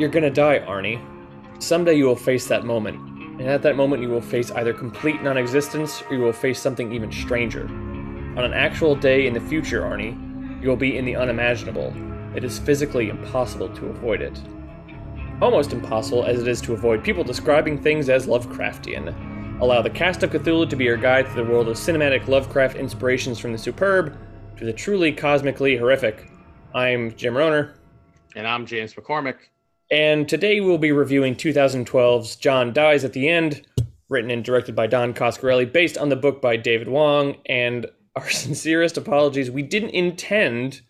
You're gonna die, Arnie. Someday you will face that moment, and at that moment you will face either complete non existence or you will face something even stranger. On an actual day in the future, Arnie, you will be in the unimaginable. It is physically impossible to avoid it. Almost impossible as it is to avoid people describing things as Lovecraftian. Allow the cast of Cthulhu to be your guide through the world of cinematic Lovecraft inspirations from the superb to the truly cosmically horrific. I'm Jim Rohner. And I'm James McCormick. And today we'll be reviewing 2012's John Dies at the End, written and directed by Don Coscarelli, based on the book by David Wong. And our sincerest apologies. We didn't intend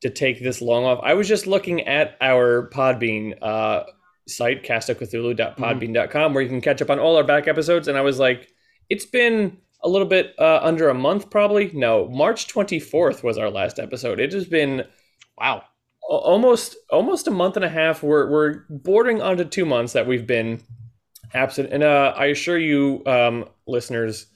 to take this long off. I was just looking at our Podbean uh, site, castofcthulhu.podbean.com, where you can catch up on all our back episodes. And I was like, it's been a little bit uh, under a month, probably. No, March 24th was our last episode. It has been. Wow almost almost a month and a half. We're we're bordering onto two months that we've been absent, and uh, I assure you, um, listeners,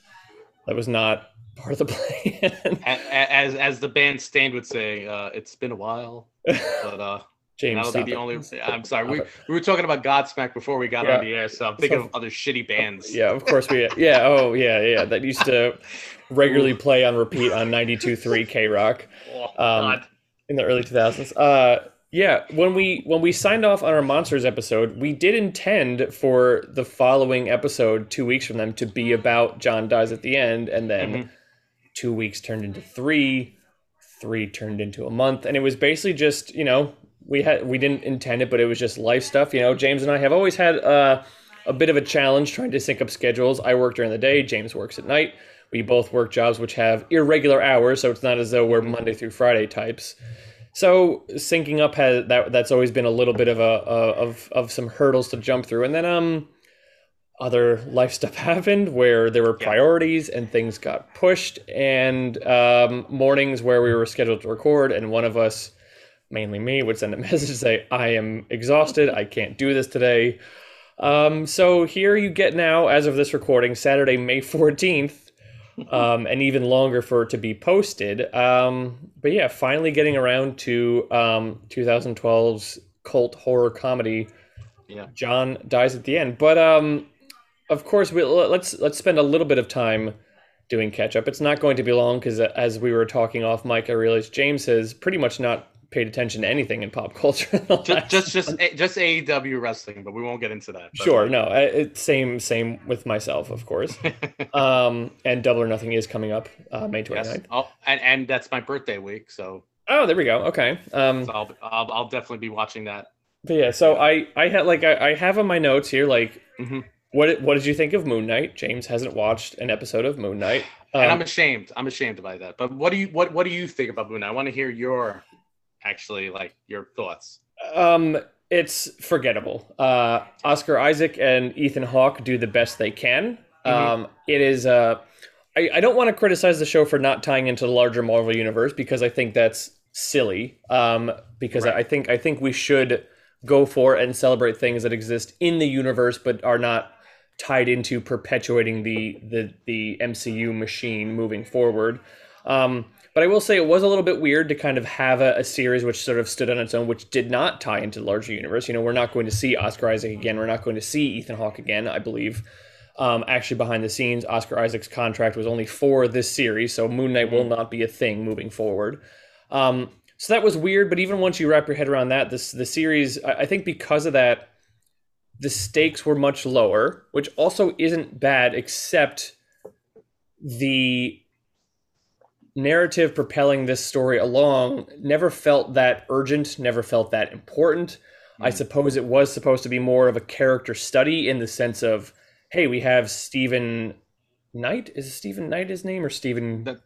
that was not part of the plan. as as the band Staind would say, uh, it's been a while, but uh. James, that'll be the it. only. I'm sorry. We, we were talking about Godsmack before we got yeah. on the air, so I'm thinking so, of other shitty bands. Yeah, of course we. Yeah. Oh, yeah, yeah. That used to regularly play on repeat on 92.3 K Rock. Oh, um, God in the early 2000s. Uh, yeah, when we when we signed off on our monsters episode, we did intend for the following episode, two weeks from them, to be about John dies at the end, and then mm-hmm. two weeks turned into three, three turned into a month, and it was basically just you know we had we didn't intend it, but it was just life stuff. You know, James and I have always had uh, a bit of a challenge trying to sync up schedules. I work during the day, James works at night. We both work jobs which have irregular hours, so it's not as though we're Monday through Friday types. So syncing up has that that's always been a little bit of a, a of of some hurdles to jump through, and then um other life stuff happened where there were priorities and things got pushed, and um, mornings where we were scheduled to record, and one of us, mainly me, would send a message to say, "I am exhausted. I can't do this today." Um, so here you get now, as of this recording, Saturday, May fourteenth um, and even longer for it to be posted. Um, but yeah, finally getting around to um, 2012's cult horror comedy. Yeah. John dies at the end, but um, of course, we let's let's spend a little bit of time doing catch up. It's not going to be long because uh, as we were talking off mic, I realized James has pretty much not paid attention to anything in pop culture. just just just, just AEW wrestling, but we won't get into that. Sure, no, it, same same with myself, of course. um, and Double or Nothing is coming up uh, May 29th. Yes. Oh, and and that's my birthday week, so. Oh, there we go. Okay. Um, so I'll, I'll, I'll definitely be watching that. But yeah, so I I had like I, I have on my notes here like. Mm-hmm. What, what did you think of Moon Knight? James hasn't watched an episode of Moon Knight, um, and I'm ashamed. I'm ashamed about that. But what do you what what do you think about Moon Knight? I want to hear your actually like your thoughts? Um, it's forgettable. Uh, Oscar Isaac and Ethan Hawke do the best they can. Mm-hmm. Um, it is. Uh, I, I don't want to criticize the show for not tying into the larger Marvel universe because I think that's silly. Um, because right. I think I think we should go for and celebrate things that exist in the universe but are not tied into perpetuating the the the MCU machine moving forward. Um, but I will say it was a little bit weird to kind of have a, a, series which sort of stood on its own, which did not tie into the larger universe. You know, we're not going to see Oscar Isaac again. We're not going to see Ethan Hawke again, I believe. Um, actually, behind the scenes, Oscar Isaac's contract was only for this series, so Moon Knight will not be a thing moving forward. Um, so that was weird, but even once you wrap your head around that, this the series, I, I think because of that, the stakes were much lower, which also isn't bad, except the narrative propelling this story along never felt that urgent, never felt that important. Mm-hmm. I suppose it was supposed to be more of a character study in the sense of, hey, we have Stephen Knight. Is Stephen Knight his name or Stephen? That,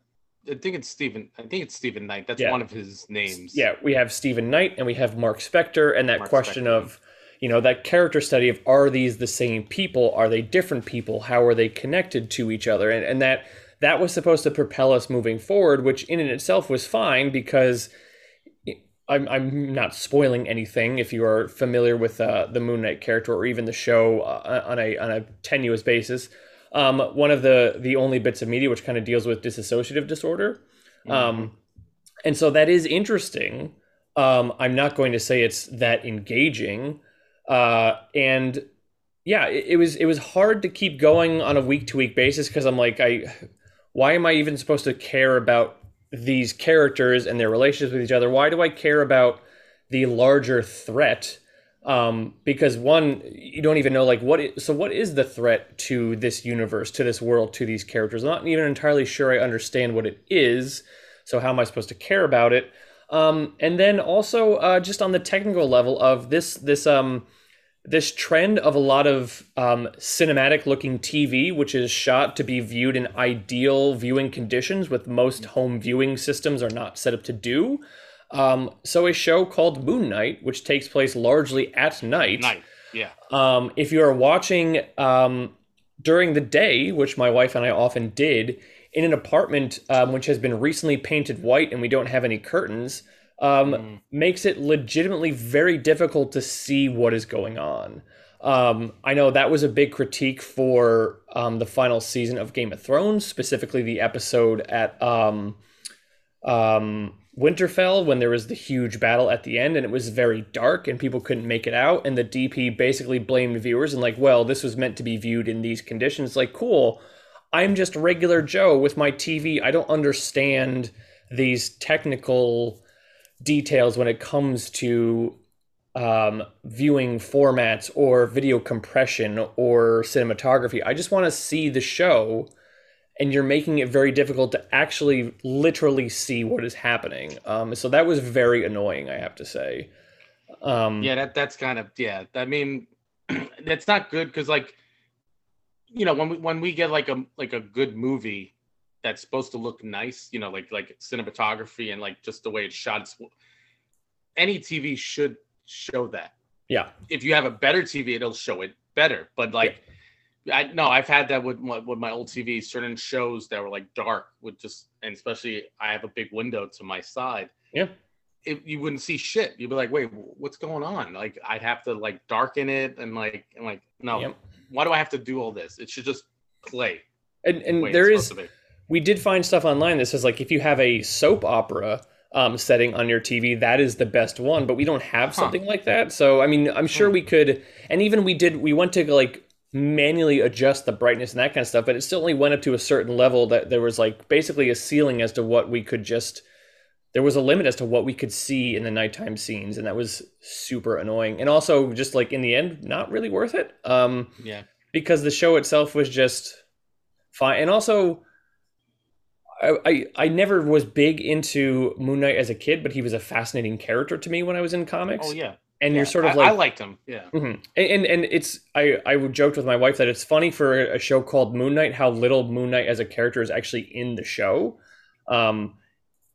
I think it's Stephen. I think it's Stephen Knight. That's yeah. one of his names. Yeah, we have Stephen Knight and we have Mark Spector, and that Mark question Spector. of, you know, that character study of are these the same people? Are they different people? How are they connected to each other? And and that that was supposed to propel us moving forward, which in and itself was fine because I'm, I'm not spoiling anything if you are familiar with uh, the Moon Knight character or even the show uh, on a on a tenuous basis. Um, one of the the only bits of media which kind of deals with dissociative disorder, mm-hmm. um, and so that is interesting. Um, I'm not going to say it's that engaging, uh, and yeah, it, it was it was hard to keep going on a week to week basis because I'm like, I why am I even supposed to care about these characters and their relationships with each other? Why do I care about the larger threat? Um, because one, you don't even know like what. Is, so what is the threat to this universe, to this world, to these characters? I'm not even entirely sure I understand what it is. So how am I supposed to care about it? Um, and then also uh, just on the technical level of this this um this trend of a lot of um, cinematic looking TV, which is shot to be viewed in ideal viewing conditions, with most home viewing systems are not set up to do. Um, so a show called Moon Knight, which takes place largely at night. Night, yeah. Um, if you are watching um, during the day, which my wife and I often did, in an apartment um, which has been recently painted white and we don't have any curtains, um, mm. makes it legitimately very difficult to see what is going on. Um, I know that was a big critique for um, the final season of Game of Thrones, specifically the episode at um, um, Winterfell when there was the huge battle at the end and it was very dark and people couldn't make it out. And the DP basically blamed viewers and, like, well, this was meant to be viewed in these conditions. Like, cool. I'm just regular Joe with my TV. I don't understand these technical details when it comes to um, viewing formats or video compression or cinematography. I just want to see the show, and you're making it very difficult to actually literally see what is happening. Um, so that was very annoying, I have to say. Um, yeah, that that's kind of yeah. I mean, that's not good because like, you know, when we when we get like a like a good movie that's supposed to look nice, you know, like like cinematography and like just the way it's shot. It's, any TV should show that. Yeah. If you have a better TV, it'll show it better. But like, yeah. I no, I've had that with with my old TV. Certain shows that were like dark would just, and especially I have a big window to my side. Yeah. It, you wouldn't see shit. You'd be like, wait, what's going on? Like, I'd have to like darken it and like, and like, no, yep. why do I have to do all this? It should just play. And and the there is we did find stuff online that says like if you have a soap opera um, setting on your TV, that is the best one. But we don't have something huh. like that. So I mean, I'm sure hmm. we could, and even we did. We went to like manually adjust the brightness and that kind of stuff, but it still only went up to a certain level that there was like basically a ceiling as to what we could just. There was a limit as to what we could see in the nighttime scenes, and that was super annoying. And also, just like in the end, not really worth it. Um, yeah, because the show itself was just fine, and also I, I, never was big into Moon Knight as a kid, but he was a fascinating character to me when I was in comics. Oh yeah, and yeah. you're sort of like I, I liked him, yeah. Mm-hmm. And, and, and it's I I joked with my wife that it's funny for a show called Moon Knight how little Moon Knight as a character is actually in the show. Um,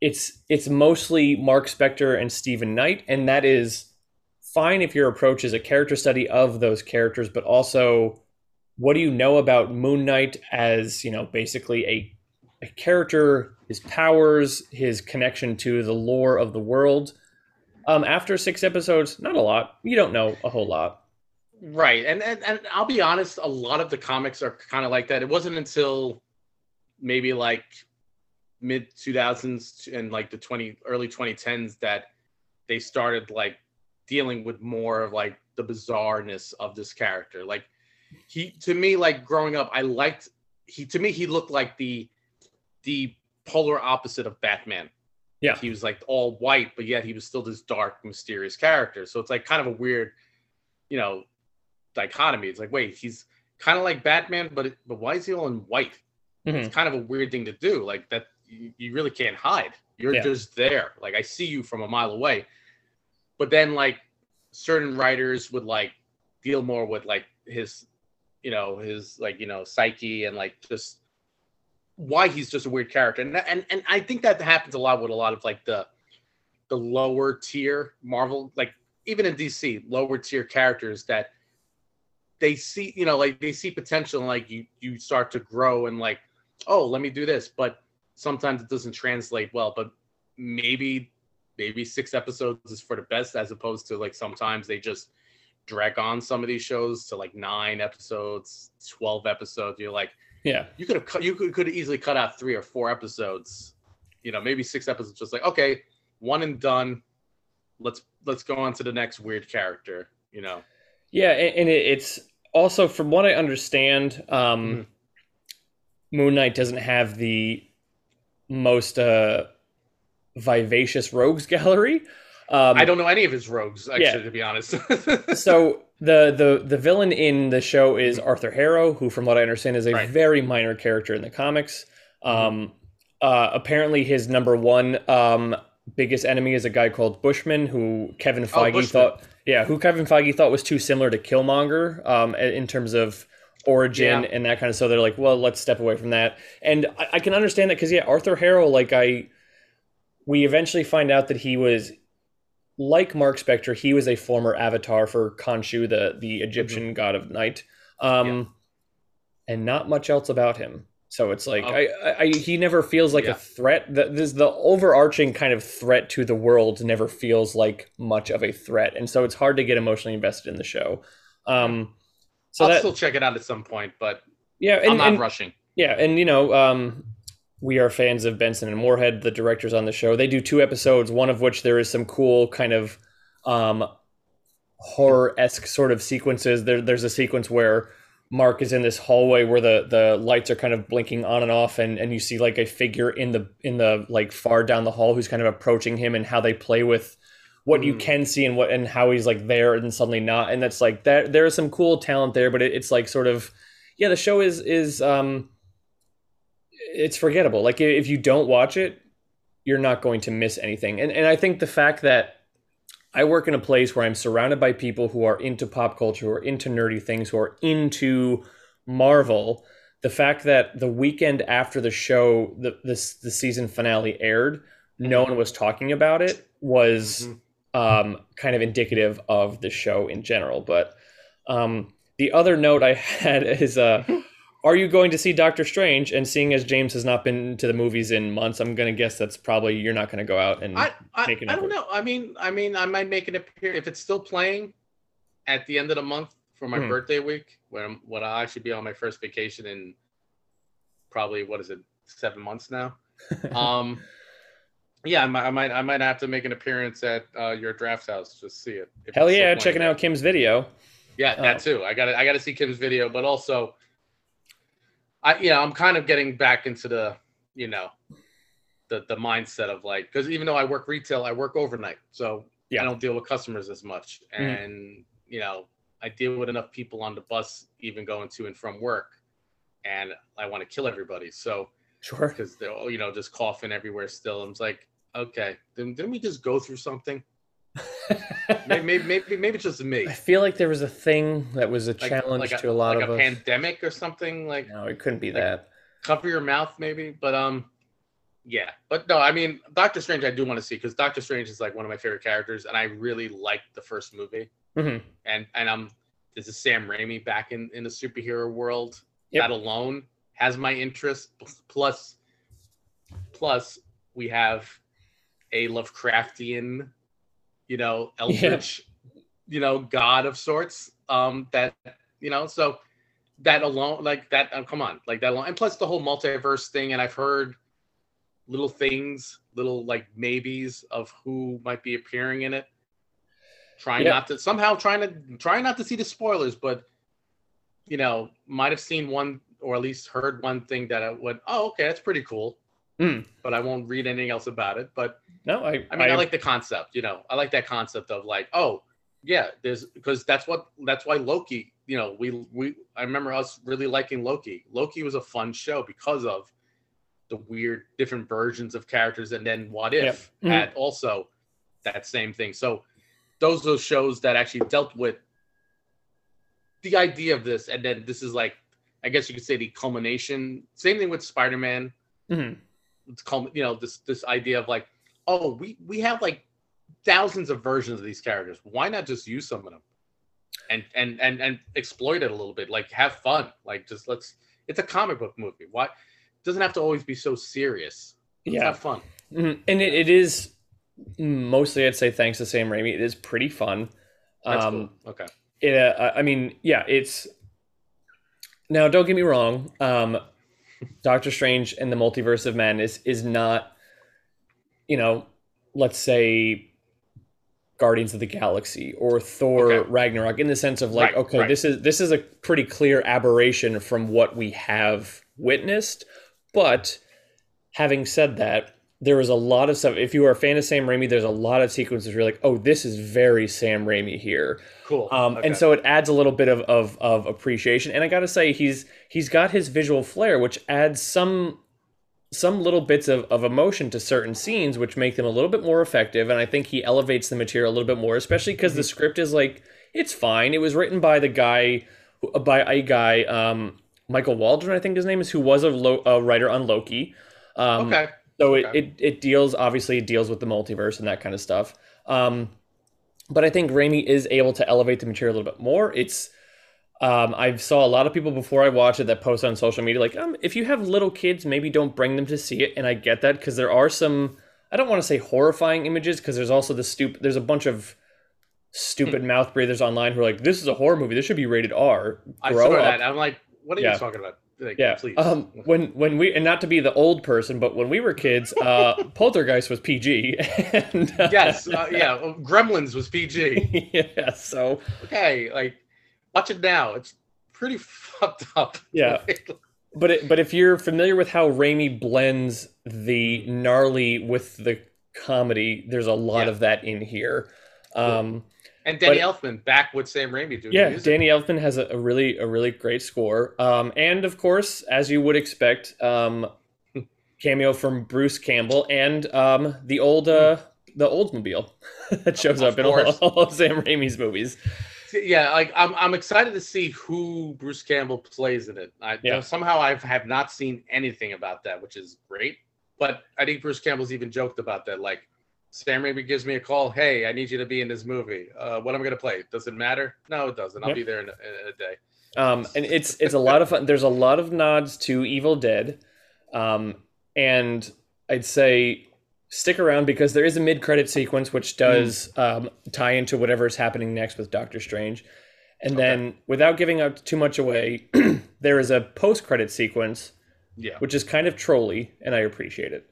it's it's mostly Mark Spector and Stephen Knight, and that is fine if your approach is a character study of those characters, but also what do you know about Moon Knight as you know basically a character, his powers, his connection to the lore of the world. Um, after six episodes, not a lot. You don't know a whole lot. Right. And, and and I'll be honest, a lot of the comics are kind of like that. It wasn't until maybe like mid 2000s and like the 20 early 2010s that they started like dealing with more of like the bizarreness of this character. Like he to me like growing up I liked he to me he looked like the the polar opposite of Batman. Yeah. He was like all white, but yet he was still this dark, mysterious character. So it's like kind of a weird, you know, dichotomy. It's like, wait, he's kind of like Batman, but it, but why is he all in white? Mm-hmm. It's kind of a weird thing to do. Like that, you, you really can't hide. You're yeah. just there. Like I see you from a mile away. But then like certain writers would like deal more with like his, you know, his like you know psyche and like just why he's just a weird character. And and and I think that happens a lot with a lot of like the the lower tier Marvel, like even in DC, lower tier characters that they see, you know, like they see potential and like you you start to grow and like, oh, let me do this. But sometimes it doesn't translate well. But maybe maybe six episodes is for the best as opposed to like sometimes they just drag on some of these shows to like nine episodes, 12 episodes. You're like, yeah, you could have cut. You could could have easily cut out three or four episodes. You know, maybe six episodes. Just like okay, one and done. Let's let's go on to the next weird character. You know. Yeah, and, and it, it's also from what I understand, um, mm-hmm. Moon Knight doesn't have the most uh, vivacious rogues gallery. Um, I don't know any of his rogues, actually, yeah. to be honest. so the the the villain in the show is Arthur Harrow, who, from what I understand, is a right. very minor character in the comics. Um, uh, apparently, his number one um, biggest enemy is a guy called Bushman, who Kevin oh, Feige oh, thought, yeah, who Kevin Feige thought was too similar to Killmonger um, in terms of origin yeah. and that kind of. So they're like, well, let's step away from that. And I, I can understand that because yeah, Arthur Harrow, like I, we eventually find out that he was like Mark Spector, he was a former avatar for Khonshu, the the Egyptian mm-hmm. god of night, um, yeah. and not much else about him. So it's like um, I, I, he never feels like yeah. a threat. The, this the overarching kind of threat to the world never feels like much of a threat, and so it's hard to get emotionally invested in the show. Um, so I'll that, still check it out at some point, but yeah, and, I'm not and, rushing. Yeah, and you know, um, we are fans of Benson and Moorhead, the directors on the show. They do two episodes, one of which there is some cool kind of um, horror esque sort of sequences. There, there's a sequence where Mark is in this hallway where the the lights are kind of blinking on and off, and and you see like a figure in the in the like far down the hall who's kind of approaching him, and how they play with what mm. you can see and what and how he's like there and suddenly not, and that's like that. There is some cool talent there, but it, it's like sort of yeah, the show is is um it's forgettable. Like if you don't watch it, you're not going to miss anything. And and I think the fact that I work in a place where I'm surrounded by people who are into pop culture, who are into nerdy things, who are into Marvel. The fact that the weekend after the show, the this the season finale aired, no one was talking about it was mm-hmm. um, kind of indicative of the show in general. But um, the other note I had is uh, are you going to see Doctor Strange? And seeing as James has not been to the movies in months, I'm going to guess that's probably you're not going to go out and I, I, make an I don't know. I mean, I mean, I might make an appearance if it's still playing at the end of the month for my hmm. birthday week, when I'm, when I'll actually be on my first vacation in probably what is it, seven months now. um, yeah, I might, I might, I might have to make an appearance at uh, your draft house. Just see it. Hell yeah, checking out Kim's video. Yeah, that oh. too. I got I got to see Kim's video, but also I you know I'm kind of getting back into the you know the the mindset of like because even though I work retail, I work overnight, so yeah. I don't deal with customers as much, mm-hmm. and you know I deal with enough people on the bus, even going to and from work, and I want to kill everybody. So sure, because they're all you know just coughing everywhere still. I'm like, okay, then didn't we just go through something? Maybe, maybe, maybe, it's just me. I feel like there was a thing that was a like, challenge like a, to a lot like of a us. pandemic or something. Like no, it couldn't be that. Cover your mouth, maybe. But um, yeah. But no, I mean, Doctor Strange, I do want to see because Doctor Strange is like one of my favorite characters, and I really liked the first movie. Mm-hmm. And and um, this is Sam Raimi back in in the superhero world. Yep. That alone has my interest. Plus, plus we have a Lovecraftian you know, eldritch, yeah. you know, god of sorts. Um, that you know, so that alone, like that, oh, come on, like that alone, and plus the whole multiverse thing. And I've heard little things, little like maybes of who might be appearing in it. Trying yeah. not to somehow trying to trying not to see the spoilers, but you know, might have seen one or at least heard one thing that I went, oh, okay, that's pretty cool. Mm. But I won't read anything else about it. But no, I I mean I, I like the concept, you know. I like that concept of like, oh, yeah, there's because that's what that's why Loki, you know, we we I remember us really liking Loki. Loki was a fun show because of the weird different versions of characters and then what if yeah. mm-hmm. also that same thing. So those are those shows that actually dealt with the idea of this and then this is like I guess you could say the culmination. Same thing with Spider-Man. Mm-hmm. It's called you know this this idea of like oh, we we have like thousands of versions of these characters. Why not just use some of them and and and and exploit it a little bit? Like have fun. Like just let's. It's a comic book movie. Why? It doesn't have to always be so serious. Let's yeah, have fun. Mm-hmm. And it, it is mostly, I'd say, thanks to Sam Raimi, it is pretty fun. That's um, cool. Okay. It, uh, I mean, yeah, it's now. Don't get me wrong. Um, Doctor Strange and the Multiverse of Madness is not you know, let's say Guardians of the Galaxy or Thor Okay. Ragnarok in the sense of like Right, okay right. this is this is a pretty clear aberration from what we have witnessed but having said that there was a lot of stuff. If you are a fan of Sam Raimi there's a lot of sequences where you're like oh this is very Sam Raimi here. Cool. um, Okay. and so it adds a little bit of, of, of appreciation. And I gotta say he's he's got his visual flair which adds some some little bits of, of emotion to certain scenes which make them a little bit more effective. And i think he elevates the material a little bit more especially because the script is like it's fine. It was written by the guy by a guy um, michael waldron i think his name is who was a, Lo- a writer on loki. Um, okay. So it, Okay. it, it deals obviously it deals with the multiverse and that kind of stuff. Um, but I think Raimi is able to elevate the material a little bit more. It's um, I saw a lot of people before I watched it that post on social media like, um, if you have little kids, maybe don't bring them to see it. And I get that because there are some I don't want to say horrifying images because there's also the stupid there's a bunch of stupid mouth breathers online who are like, this is a horror movie. This should be rated R. I Grow saw up. that. I'm like, what are Yeah. you talking about? Like, Yeah. please. Um, when when we and not to be the old person, but when we were kids, uh, Poltergeist was PG. And, uh, yes. Uh, yeah. Gremlins was PG. yeah. So Okay. Like, watch it now. It's pretty fucked up. Yeah. but it, but if you're familiar with how Raimi blends the gnarly with the comedy, there's a lot Yeah. of that in here. Um, and Danny But- Elfman back with Sam Raimi doing yeah. Danny Elfman has a, a really a really great score. Um, and of course, as you would expect, um, cameo from Bruce Campbell and um, the old uh, the Oldsmobile that shows Of up in all, all of Sam Raimi's movies. yeah like i'm, I'm excited to see who bruce campbell plays in it i Yeah. somehow i have not seen anything about that which is great but i think bruce campbell's even joked about that like sam raimi gives me a call hey i need you to be in this movie. Uh, what am i'm gonna play? Does it matter? No it doesn't. I'll Yep. be there in a, in a day. Um, and it's it's a lot of fun. There's a lot of nods to Evil Dead, um, and I'd say stick around because there is a mid credit sequence which does um, tie into whatever is happening next with Doctor Strange, and then without giving out too much away, there is a post credit sequence yeah. which is kind of trolly, and I appreciate it.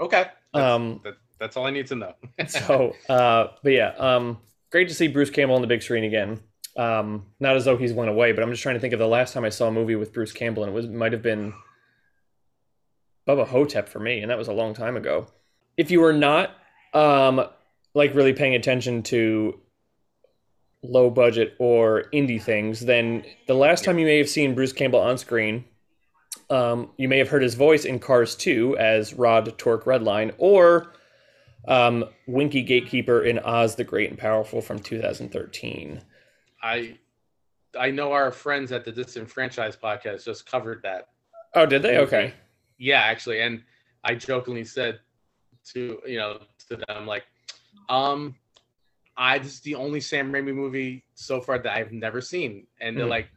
okay. That's, Um, that, that's all i need to know. So uh but yeah um great to see bruce campbell on the big screen again. Um not as though he's went away but i'm just trying to think of the last time i saw a movie with bruce campbell and it was might have been bubba hotep for me and that was a long time ago. If you were not um like really paying attention to low budget or indie things then the last time you may have seen bruce campbell on screen um, you may have heard his voice in Cars 2 as Rod Torque Redline, or um, Winkie Gatekeeper in Oz the Great and Powerful from 2013. i i know our friends at the disenfranchised podcast just covered that Oh, did they? Okay. Yeah, actually, and I jokingly said to you know to them like, um, I this is the only Sam Raimi movie so far that I've never seen, and they're Mhm. like,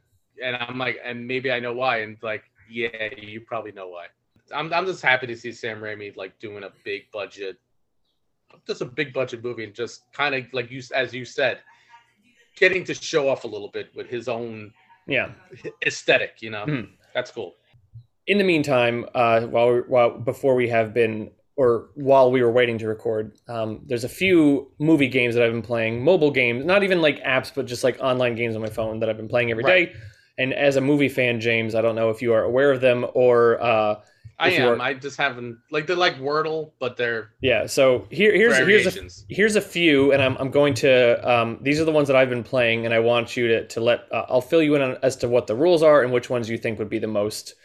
and I'm like, and maybe I know why, and like, yeah, you probably know why. I'm I'm just happy to see Sam Raimi like doing a big budget, just a big budget movie, and just kind of like you as you said, getting to show off a little bit with his own Yeah. aesthetic. You know, Mhm. that's cool. In the meantime, uh, while, we, while before we have been, or while we were waiting to record, um, there's a few movie games that I've been playing, mobile games, not even like apps, but just like online games on my phone that I've been playing every day. Right. And as a movie fan, James, I don't know if you are aware of them or uh, I am. I just haven't like they're like Wordle, but they're yeah. So here, here's here's a here's a few and i'm, I'm going to um, these are the ones that i've been playing and i want you to, to let uh, i'll fill you in on as to what the rules are and which ones you think would be the most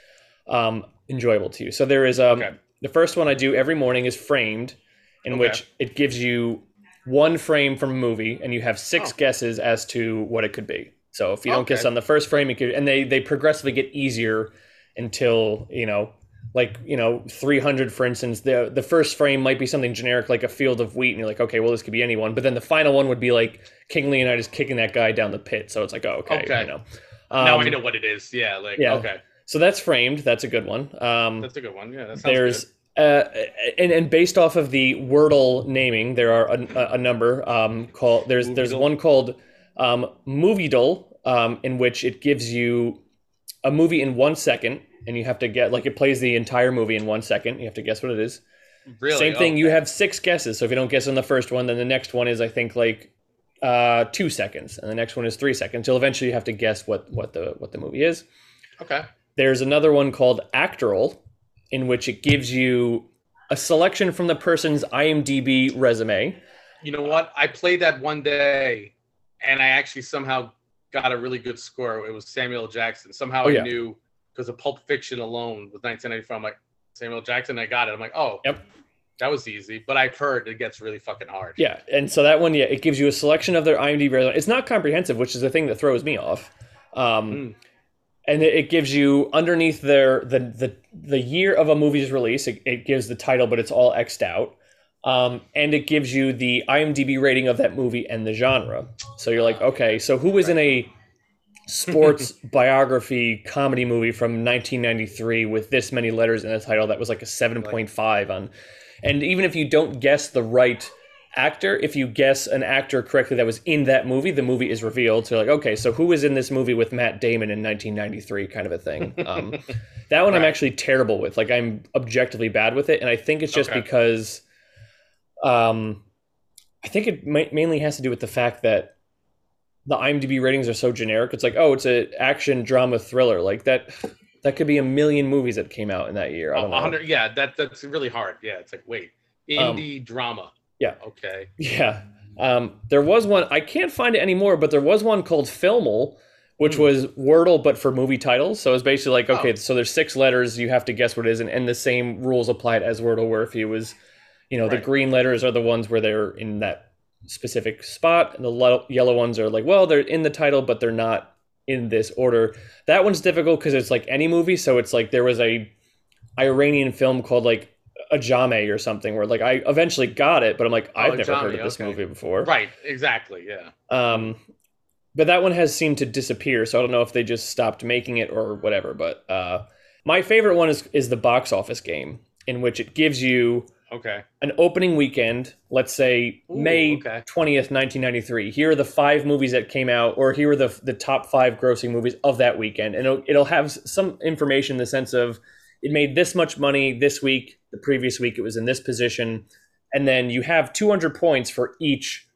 um, enjoyable to you so there is um, Okay. the first one i do every morning is framed in Okay. which it gives you one frame from a movie and you have six Oh. guesses as to what it could be so if you don't guess on the first frame it could, and they they progressively get easier until you know like you know 300 for instance the the first frame might be something generic like a field of wheat and you're like okay well this could be anyone but then the final one would be like king leonidas kicking that guy down the pit so it's like oh okay, Okay. you know now Um, I know what it is. Yeah, like yeah. okay, so that's framed that's a good one um that's a good one. Yeah, that there's good. uh, and, and based off of the Wordle naming, there are a, a number um, called. There's there's Moviedle? one called um, Moviedle, um, in which it gives you a movie in one second, and you have to get like it plays the entire movie in one second. You have to guess what it is. Really? Same thing. Okay. You have six guesses. So if you don't guess on the first one, then the next one is I think like uh, two seconds, and the next one is three seconds. Till eventually you have to guess what what the what the movie is. Okay. There's another one called Actorle, in which it gives you a selection from the person's IMDb resume. You know what? I played that one day, and I actually somehow got a really good score. It was Samuel Jackson. Somehow Oh, I knew because of Pulp Fiction alone with 1994. I'm like Samuel Jackson. I got it. I'm like, oh, Yep. that was easy. But I've heard it gets really fucking hard. Yeah, and so that one, yeah, it gives you a selection of their IMDb. It's not comprehensive, which is the thing that throws me off. Um, Mm. And it, it gives you underneath their the the the year of a movie's release. It, it gives the title, but it's all xed out. Um, and it gives you the IMDb rating of that movie and the genre. So you're like, okay, so who was in a sports biography comedy movie from 1993 with this many letters in the title that was like a 7.5 on. And even if you don't guess the right actor if you guess an actor correctly that was in that movie the movie is revealed. So you're like okay so who was in this movie with matt damon in 1993 kind of a thing? Um, that one i'm actually terrible with. Like i'm objectively bad with it. And i think it's just Okay. because um, i think it ma- mainly has to do with the fact that the IMDb ratings are so generic. It's like, oh, it's an action drama thriller. Like that that could be a million movies that came out in that year. I don't know. Yeah, that that's really hard. Yeah, it's like wait, Um, indie drama. yeah. Okay. Yeah. Um, there was one I can't find it anymore, but there was one called Filmal, which Hmm. was Wordle but for movie titles. So it's basically like, okay, Oh. so there's six letters, you have to guess what it is, and, and the same rules applied as Wordle, where if it was, you know, the green letters are the ones where they're in that specific spot, and the yellow ones are like, well, they're in the title, but they're not in this order. That one's difficult because it's like any movie. So it's like there was a Iranian film called like Ajame or something where like I eventually got it, but I'm like, Oh, I've never Ajame, heard of this okay. movie before. Right. Exactly. Yeah. Um, but that one has seemed to disappear, so I don't know if they just stopped making it or whatever. But uh, my favorite one is is the box office game, in which it gives you Okay. an opening weekend, let's say Ooh, May twentieth, nineteen ninety three. Here are the five movies that came out, or here are the the top five grossing movies of that weekend, and it'll, it'll have some information in the sense of it made this much money this week, the previous week it was in this position, and then you have two hundred points for each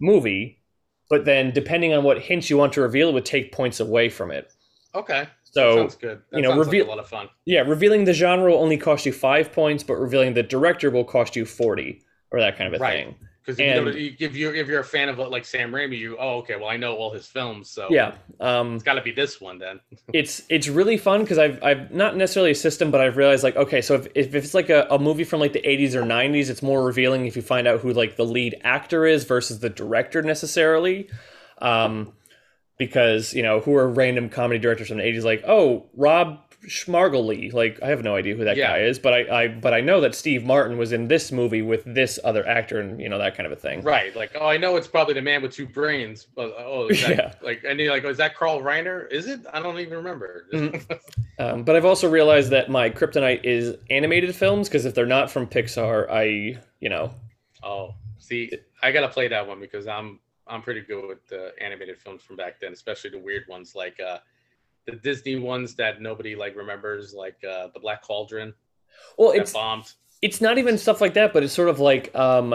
movie, but then depending on what hints you want to reveal, it would take points away from it. Okay. So sounds good. That you know, reveal- like a lot of fun. yeah, revealing the genre will only cost you five points, but revealing the director will cost you forty or that kind of a Right. thing. Because if, you know, And- you- if you're a fan of like Sam Raimi, you oh okay, well I know all his films, so Yeah, um, it's got to be this one then. it's it's really fun because I've I've not necessarily a system, but I've realized like okay, so if, if it's like a, a movie from like the eighties or nineties, it's more revealing if you find out who like the lead actor is versus the director necessarily. Um, because you know who are random comedy directors from the eighties, like oh Rob Schmargely, like I have no idea who that Yeah. guy is, but I, I but I know that Steve Martin was in this movie with this other actor, and you know that kind of a thing. Right. Like oh I know it's probably the man with two brains, but oh is that, Yeah. like and you're like oh, is that Carl Reiner? Is it? I don't even remember. Mhm. Um, but I've also realized that my kryptonite is animated films because if they're not from Pixar, I you know oh, see, I gotta play that one because I'm I'm pretty good with the animated films from back then, especially the weird ones like uh the Disney ones that nobody like remembers, like uh the Black Cauldron well it's bombed. it's not even stuff like that, but it's sort of like um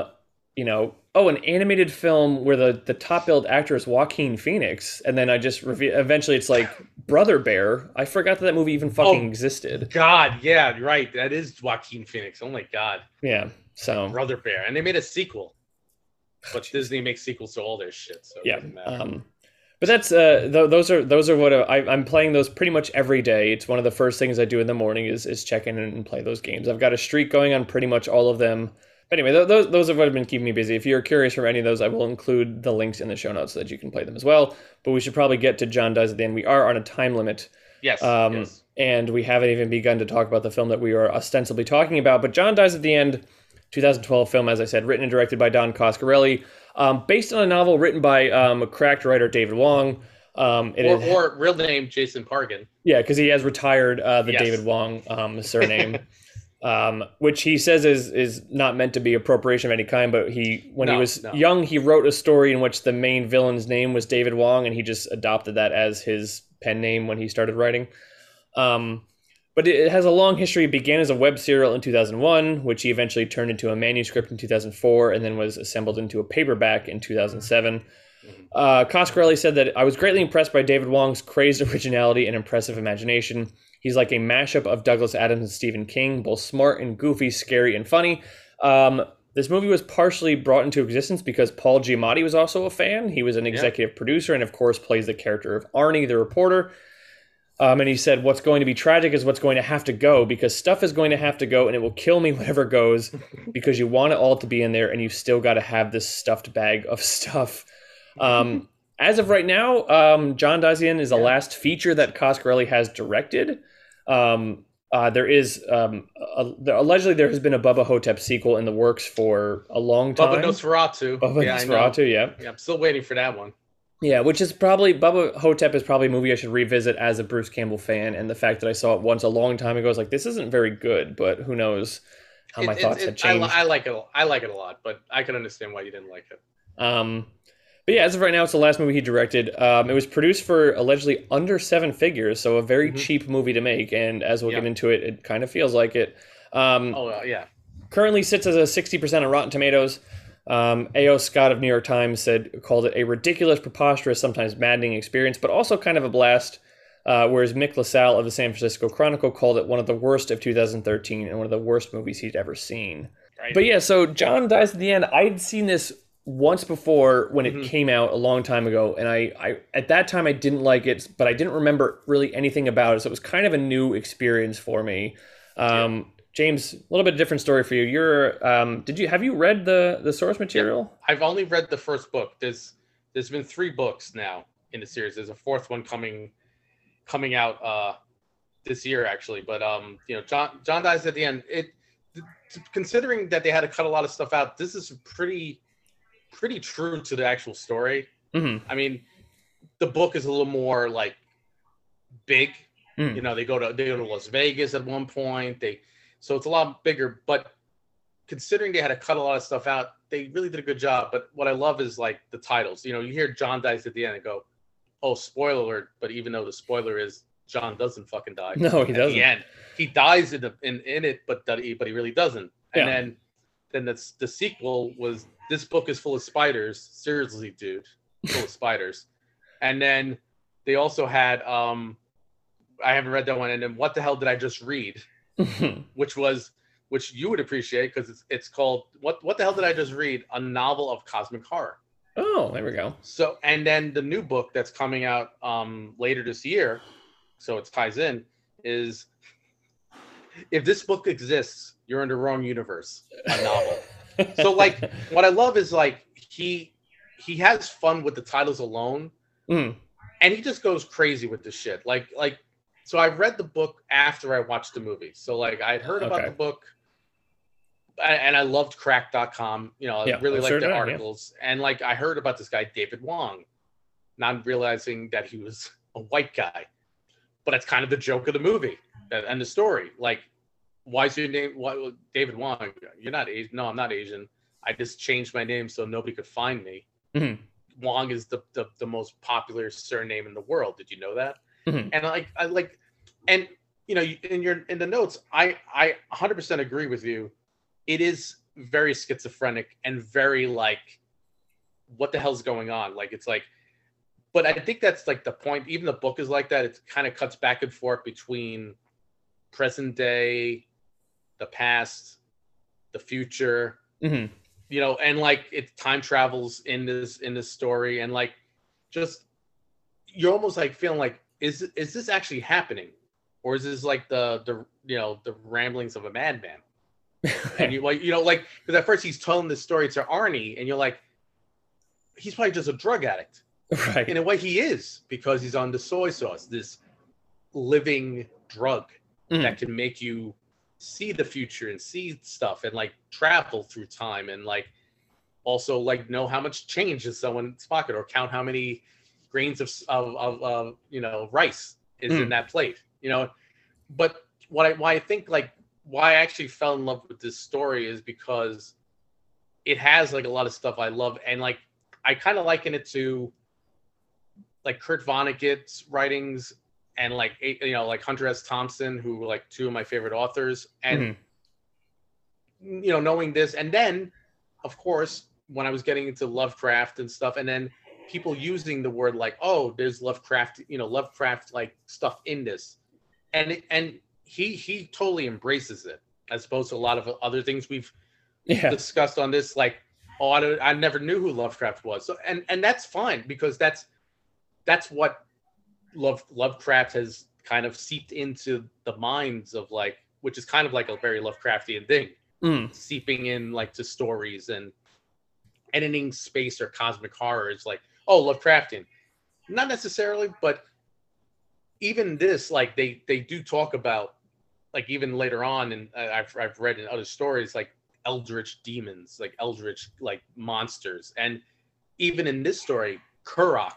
you know oh an animated film where the the top billed actor is Joaquin Phoenix, and then I just eventually it's like Brother Bear. I forgot that that movie even fucking Oh. existed. God, yeah, right. That is Joaquin Phoenix. Oh my God. Yeah, so Brother Bear, and they made a sequel. But Disney makes sequels to all their shit, so yeah um but that's uh th- those are those are what I, i'm playing those pretty much every day. It's one of the first things i do in the morning is is check in and play those games. I've got a streak going on pretty much all of them. But anyway th- those those are what have been keeping me busy. If you're curious from any of those i will include the links in the show notes so that you can play them as well. But we should probably get to john dies at the end. We are on a time limit. Yes, um, yes. and we haven't even begun to talk about the film that we are ostensibly talking about. But John Dies at the End, 2012 film, as I said, written and directed by Don Coscarelli, um, based on a novel written by um, cracked writer David Wong. Um, it Or, is- or real name Jason Pargin. yeah, because he has retired uh, the Yes. David Wong um, surname. Um, which he says is is not meant to be appropriation of any kind, but he when he was no. young he wrote a story in which the main villain's name was David Wong, and he just adopted that as his pen name when he started writing. Um, but it has a long history. It began as a web serial in 2001, which he eventually turned into a manuscript in 2004, and then was assembled into a paperback in 2007. Uh, Coscarelli said that I was greatly impressed by David Wong's crazed originality and impressive imagination. He's like a mashup of Douglas Adams and Stephen King, both smart and goofy, scary and funny. Um, this movie was partially brought into existence because Paul Giamatti was also a fan. He was an executive yeah. producer and, of course, plays the character of Arnie, the reporter. Um, and he said, What's going to be tragic is what's going to have to go because stuff is going to have to go and it will kill me whatever goes because you want it all to be in there and you still got to have this stuffed bag of stuff. Um, as of right now, um, John Dies is the last feature that Coscarelli has directed. Um, uh, there is um, a, allegedly there has been a Bubba Ho-Tep sequel in the works for a long time. Bubba Nosferatu. Bubba yeah, Nosferatu, yeah. Yeah, I'm still waiting for that one. Yeah, which is probably Bubba Ho-Tep is probably a movie I should revisit as a Bruce Campbell fan, and the fact that I saw it once a long time ago, is like, this isn't very good, but who knows how my it, thoughts it, had changed. I, I, like it. I like it a lot, but I can understand why you didn't like it. Um, but yeah, as of right now, it's the last movie he directed. Um, it was produced for allegedly under seven figures, so a very mm-hmm. cheap movie to make. And as we'll yeah. get into it, it kind of feels like it. Um, oh uh, yeah. Currently sits as a sixty percent on Rotten Tomatoes. Um, A.O. Scott of New York Times said called it a ridiculous, preposterous, sometimes maddening experience, but also kind of a blast. Uh, whereas Mick LaSalle of the San Francisco Chronicle called it one of the worst of 2013 and one of the worst movies he'd ever seen. Right. But yeah, so John dies at the end. I'd seen this once before when it mm-hmm. came out a long time ago and I, I at that time i didn't like it but i didn't remember really anything about it so it was kind of a new experience for me um, yeah. James a little bit different story for you you're um, did you have you read the the source material yeah. i've only read the first book there's there's been three books now in the series there's a fourth one coming coming out uh this year actually but um you know john john dies at the end it considering that they had to cut a lot of stuff out this is pretty pretty true to the actual story. Mm-hmm. I mean, the book is a little more like big. Mm. You know, they go to they go to Las Vegas at one point. They so it's a lot bigger. But considering they had to cut a lot of stuff out, they really did a good job. But what I love is like the titles. You know, you hear John dies at the end and go, "Oh, spoiler alert!" But even though the spoiler is John doesn't fucking die. No, he doesn't. the end, he dies in the in, in it, but that he, but he really doesn't. And yeah. then then that's the sequel was this book is full of spiders. Seriously, dude, full of spiders. And then they also had um I haven't read that one. And then what the hell did I just read? which was which you would appreciate because it's it's called what what the hell did I just read? A novel of cosmic horror. Oh, there we go. So and then the new book that's coming out um later this year, so it ties in, is if this book exists, you're in the wrong universe. A novel so like what I love is like he he has fun with the titles alone. Mm. And he just goes crazy with the shit. Like like so I read the book after I watched the movie. So like I'd heard about okay. the book and I loved cracked.com. You know, I yeah, really liked sure the articles. Yeah. And like I heard about this guy, David Wong, not realizing that he was a white guy. But that's kind of the joke of the movie and the story. Like why is your name what David Wong? You're not Asian. No, I'm not Asian. I just changed my name so nobody could find me. Mm-hmm. Wong is the, the, the most popular surname in the world. Did you know that? Mm-hmm. And like I like, and you know, in your in the notes, I I 100% agree with you. It is very schizophrenic and very like, what the hell's going on? Like it's like, but I think that's like the point. Even the book is like that. It kind of cuts back and forth between present day the past, the future. Mm-hmm. You know, and like it time travels in this in this story, and like just you're almost like feeling like is is this actually happening, or is this like the the you know the ramblings of a madman? and you like you know like because at first he's telling this story to Arnie, and you're like, he's probably just a drug addict. Right. In a way, he is because he's on the soy sauce, this living drug mm. that can make you see the future and see stuff and like travel through time and like also like know how much change is someone's pocket or count how many grains of of, of, of you know rice is mm. in that plate you know but what i why i think like why i actually fell in love with this story is because it has like a lot of stuff i love and like i kind of liken it to like kurt vonnegut's writings and like you know like Hunter S. Thompson, who were like two of my favorite authors, and mm-hmm. you know knowing this, and then of course when I was getting into Lovecraft and stuff, and then people using the word like, oh, there's Lovecraft, you know, Lovecraft like stuff in this, and and he he totally embraces it as opposed to a lot of other things we've yeah. discussed on this, like, oh, I, I never knew who Lovecraft was, so and and that's fine because that's that's what Love Lovecraft has kind of seeped into the minds of like, which is kind of like a very Lovecraftian thing, mm. seeping in like to stories and editing space or cosmic horror is like, oh, Lovecraftian. Not necessarily, but even this, like they they do talk about, like even later on, and I've I've read in other stories, like eldritch demons, like eldritch like monsters, and even in this story, Korrok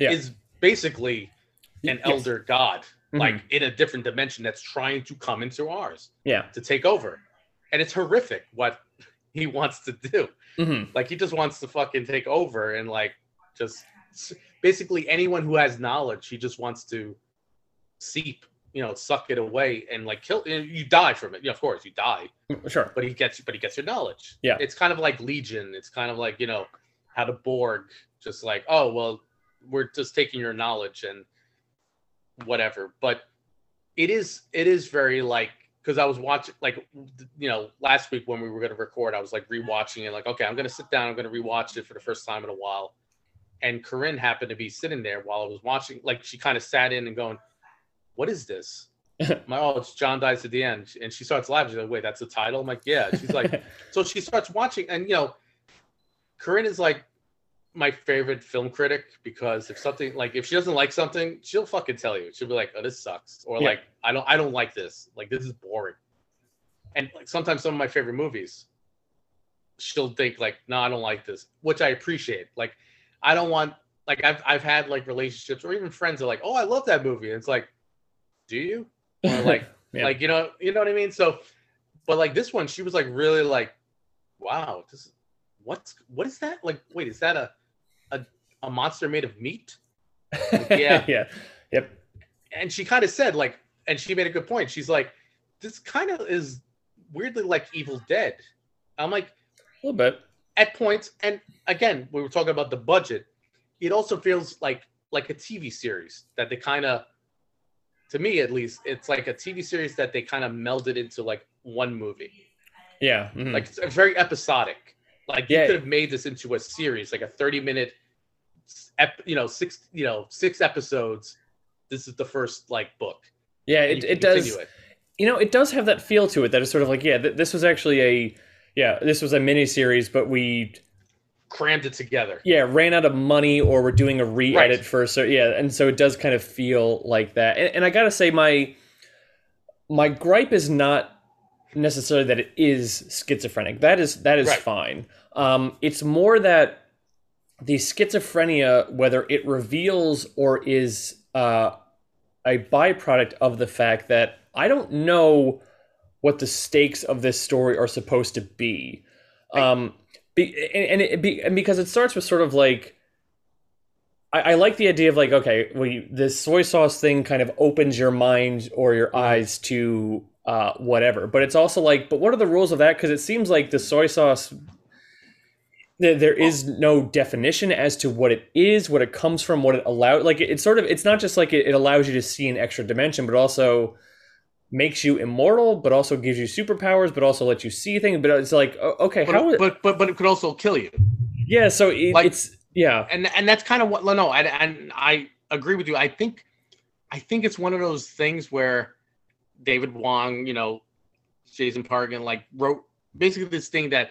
yeah. is basically an yes. elder god, mm-hmm. like in a different dimension that's trying to come into ours, yeah, to take over, and it's horrific what he wants to do. Mm-hmm. Like he just wants to fucking take over and like just basically anyone who has knowledge, he just wants to seep, you know, suck it away and like kill. You die from it. Yeah, of course you die. Mm, sure. But he gets, but he gets your knowledge. Yeah. It's kind of like Legion. It's kind of like you know how the Borg just like, oh well, we're just taking your knowledge and whatever. But it is, it is very like because I was watching like you know last week when we were going to record, I was like rewatching it. Like, okay, I'm going to sit down. I'm going to rewatch it for the first time in a while. And Corinne happened to be sitting there while I was watching. Like, she kind of sat in and going, "What is this?" my oh, it's John dies at the end, and she starts laughing. She's like, "Wait, that's the title?" I'm like, "Yeah." She's like, so she starts watching, and you know, Corinne is like my favorite film critic because if something like if she doesn't like something, she'll fucking tell you. She'll be like, "Oh, this sucks," or yeah. like, "I don't, I don't like this. Like, this is boring." And like sometimes some of my favorite movies, she'll think like, "No, I don't like this," which I appreciate. Like, I don't want like I've I've had like relationships or even friends are like, "Oh, I love that movie," and it's like, "Do you?" Or like, yeah. like you know, you know what I mean? So, but like this one, she was like really like, "Wow, this what's what is that? Like, wait, is that a a monster made of meat? Like, yeah. yeah. Yep. And she kind of said, like, and she made a good point. She's like, this kind of is weirdly like Evil Dead. I'm like, a little bit at points. And again, we were talking about the budget. It also feels like like a TV series that they kind of, to me at least, it's like a TV series that they kind of melded into like one movie. Yeah. Mm-hmm. Like it's very episodic. Like you could have made this into a series, like a 30 minute ep, you know six you know six episodes this is the first like book yeah it, it does it. you know it does have that feel to it that is sort of like yeah th- this was actually a yeah this was a mini series but we crammed it together yeah ran out of money or we're doing a re-edit right. for so yeah and so it does kind of feel like that and, and i gotta say my my gripe is not necessarily that it is schizophrenic that is that is right. fine um it's more that the schizophrenia, whether it reveals or is uh, a byproduct of the fact that I don't know what the stakes of this story are supposed to be. Um, be, and, it, be, and because it starts with sort of like, I, I like the idea of like, okay, we this soy sauce thing kind of opens your mind or your mm-hmm. eyes to uh, whatever. But it's also like, but what are the rules of that? Because it seems like the soy sauce there, is no definition as to what it is, what it comes from, what it allows. Like it's sort of, it's not just like it, it allows you to see an extra dimension, but also makes you immortal, but also gives you superpowers, but also lets you see things. But it's like, okay, but, how? It, but but but it could also kill you. Yeah. So it, like, it's yeah, and and that's kind of what. No, I and I agree with you. I think I think it's one of those things where David Wong, you know, Jason Pargin, like wrote basically this thing that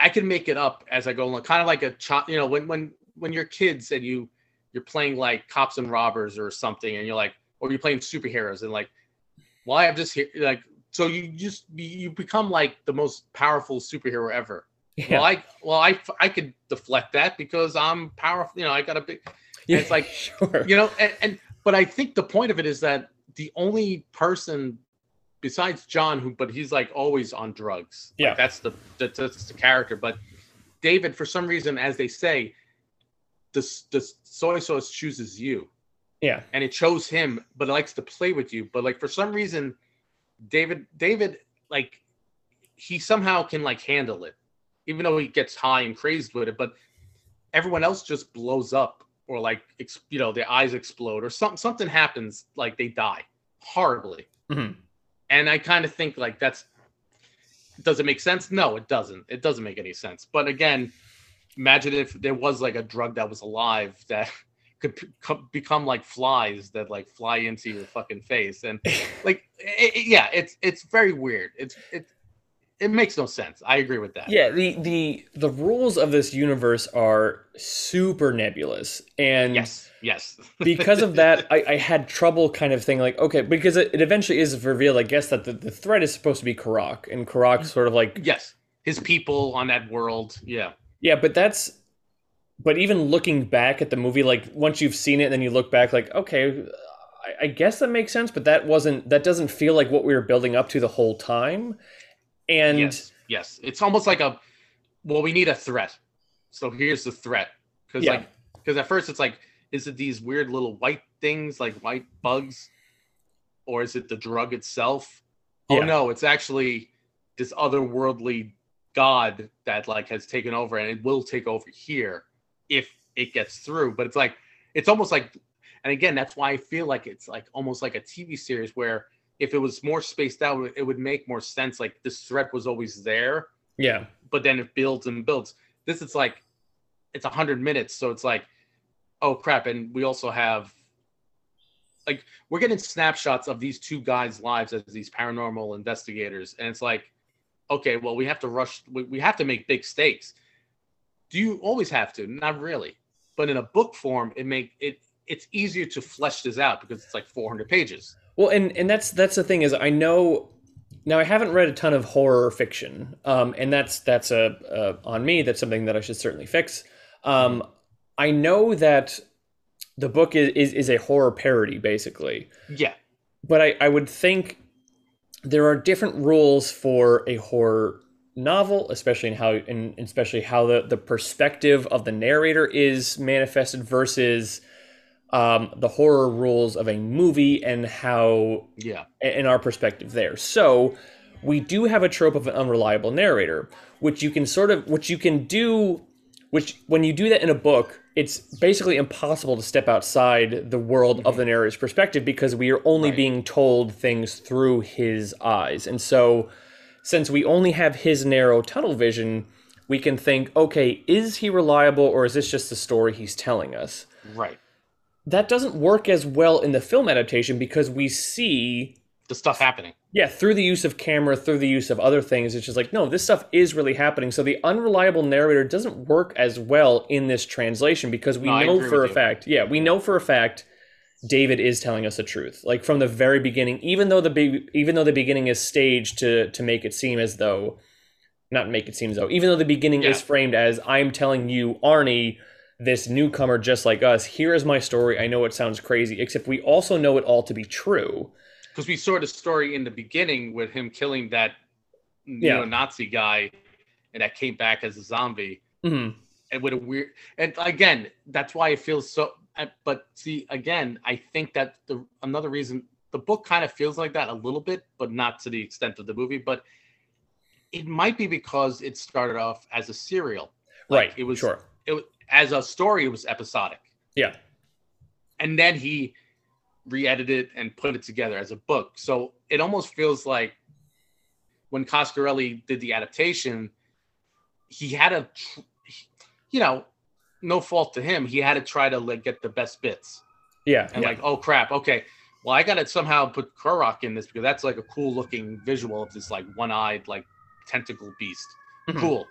I can make it up as I go along, kind of like a child. You know, when when when you're kids and you you're playing like cops and robbers or something, and you're like, or you're playing superheroes, and like, well, I have this here, like, so you just you become like the most powerful superhero ever. Yeah. Well, I well I I could deflect that because I'm powerful. You know, I got a big. Yeah, it's like sure. you know, and, and but I think the point of it is that the only person besides John, who but he's like always on drugs. Yeah, like that's the that's the character. But David, for some reason, as they say, the the soy sauce chooses you. Yeah. And it chose him, but it likes to play with you. But like for some reason, David, David, like he somehow can like handle it, even though he gets high and crazed with it. But everyone else just blows up or like you know their eyes explode or something something happens like they die horribly Mhm. And i kind of think like that's does it make sense? No it doesn't. It doesn't make any sense. But again imagine if there was like a drug that was alive that could become like flies that like fly into your fucking face. And like it, it- yeah it's it's very weird. It's it it makes no sense. I agree with that. Yeah, the the the rules of this universe are super nebulous, and yes yes. because of that, I, I had trouble kind of thinking like, okay, because it, it eventually is revealed, I guess, that the, the threat is supposed to be Korrok, and Korrok sort of like, yes his people on that world yeah. Yeah, but that's, but even looking back at the movie, like once you've seen it, and then you look back, like, okay, I, I guess that makes sense, but that wasn't, that doesn't feel like what we were building up to the whole time, and yes, yes. It's almost like a well, we need a threat. So here's the threat. Because Yeah. like because at first it's like, is it these weird little white things like white bugs? Or is it the drug itself? Oh no, it's actually this otherworldly god that like has taken over and it will take over here if it gets through. But it's like it's almost like and again, that's why I feel like it's like almost like a TV series where if it was more spaced out, it would make more sense. Like this threat was always there, yeah, but then it builds and builds. This is like it's a hundred minutes, so it's like, oh crap! And we also have like we're getting snapshots of these two guys' lives as these paranormal investigators, and it's like, okay, well we have to rush. We, we have to make big stakes. Do you always have to? Not really, but in a book form, it make it it's easier to flesh this out because it's like 400 pages. Well, and and that's that's the thing is I know now I haven't read a ton of horror fiction, um, and that's that's a, a on me. That's something that I should certainly fix. Um, I know that the book is, is is a horror parody, basically, Yeah, but I I would think there are different rules for a horror novel, especially in how in especially how the the perspective of the narrator is manifested versus um, the horror rules of a movie and how yeah. in our perspective there. So we do have a trope of an unreliable narrator, which you can sort of which you can do which when you do that in a book, it's basically impossible to step outside the world of the narrator's perspective because we are only Right. being told things through his eyes. And so since we only have his narrow tunnel vision, we can think, okay, is he reliable or is this just the story he's telling us? Right. That doesn't work as well in the film adaptation because we see The stuff happening. yeah, through the use of camera, through the use of other things, it's just like, no, this stuff is really happening. So the unreliable narrator doesn't work as well in this translation because we No, know for a you. fact, yeah, we know for a fact David is telling us the truth. Like from the very beginning, even though the big even though the beginning is staged to to make it seem as though not make it seem as though, even though the beginning is framed as I'm telling you, Arnie, this newcomer just like us, here is my story. I know it sounds crazy, except we also know it all to be true. Because we saw the story in the beginning with him killing that Yeah. neo-Nazi guy, and that came back as a zombie, Mhm. and with a weird. And again, that's why it feels so. uh, But see, again, I think that the another reason the book kind of feels like that a little bit, but not to the extent of the movie. But it might be because it started off as a serial. Like, right. It was sure. It as a story. It was episodic. Yeah. and then he re-edited and put it together as a book. So it almost feels like when Coscarelli did the adaptation, he had a, you know, no fault to him. He had to try to like get the best bits Yeah. and yeah. like, oh crap, okay, well I got to somehow put Korrok in this because that's like a cool looking visual of this like one-eyed like tentacle beast. Mhm. Cool.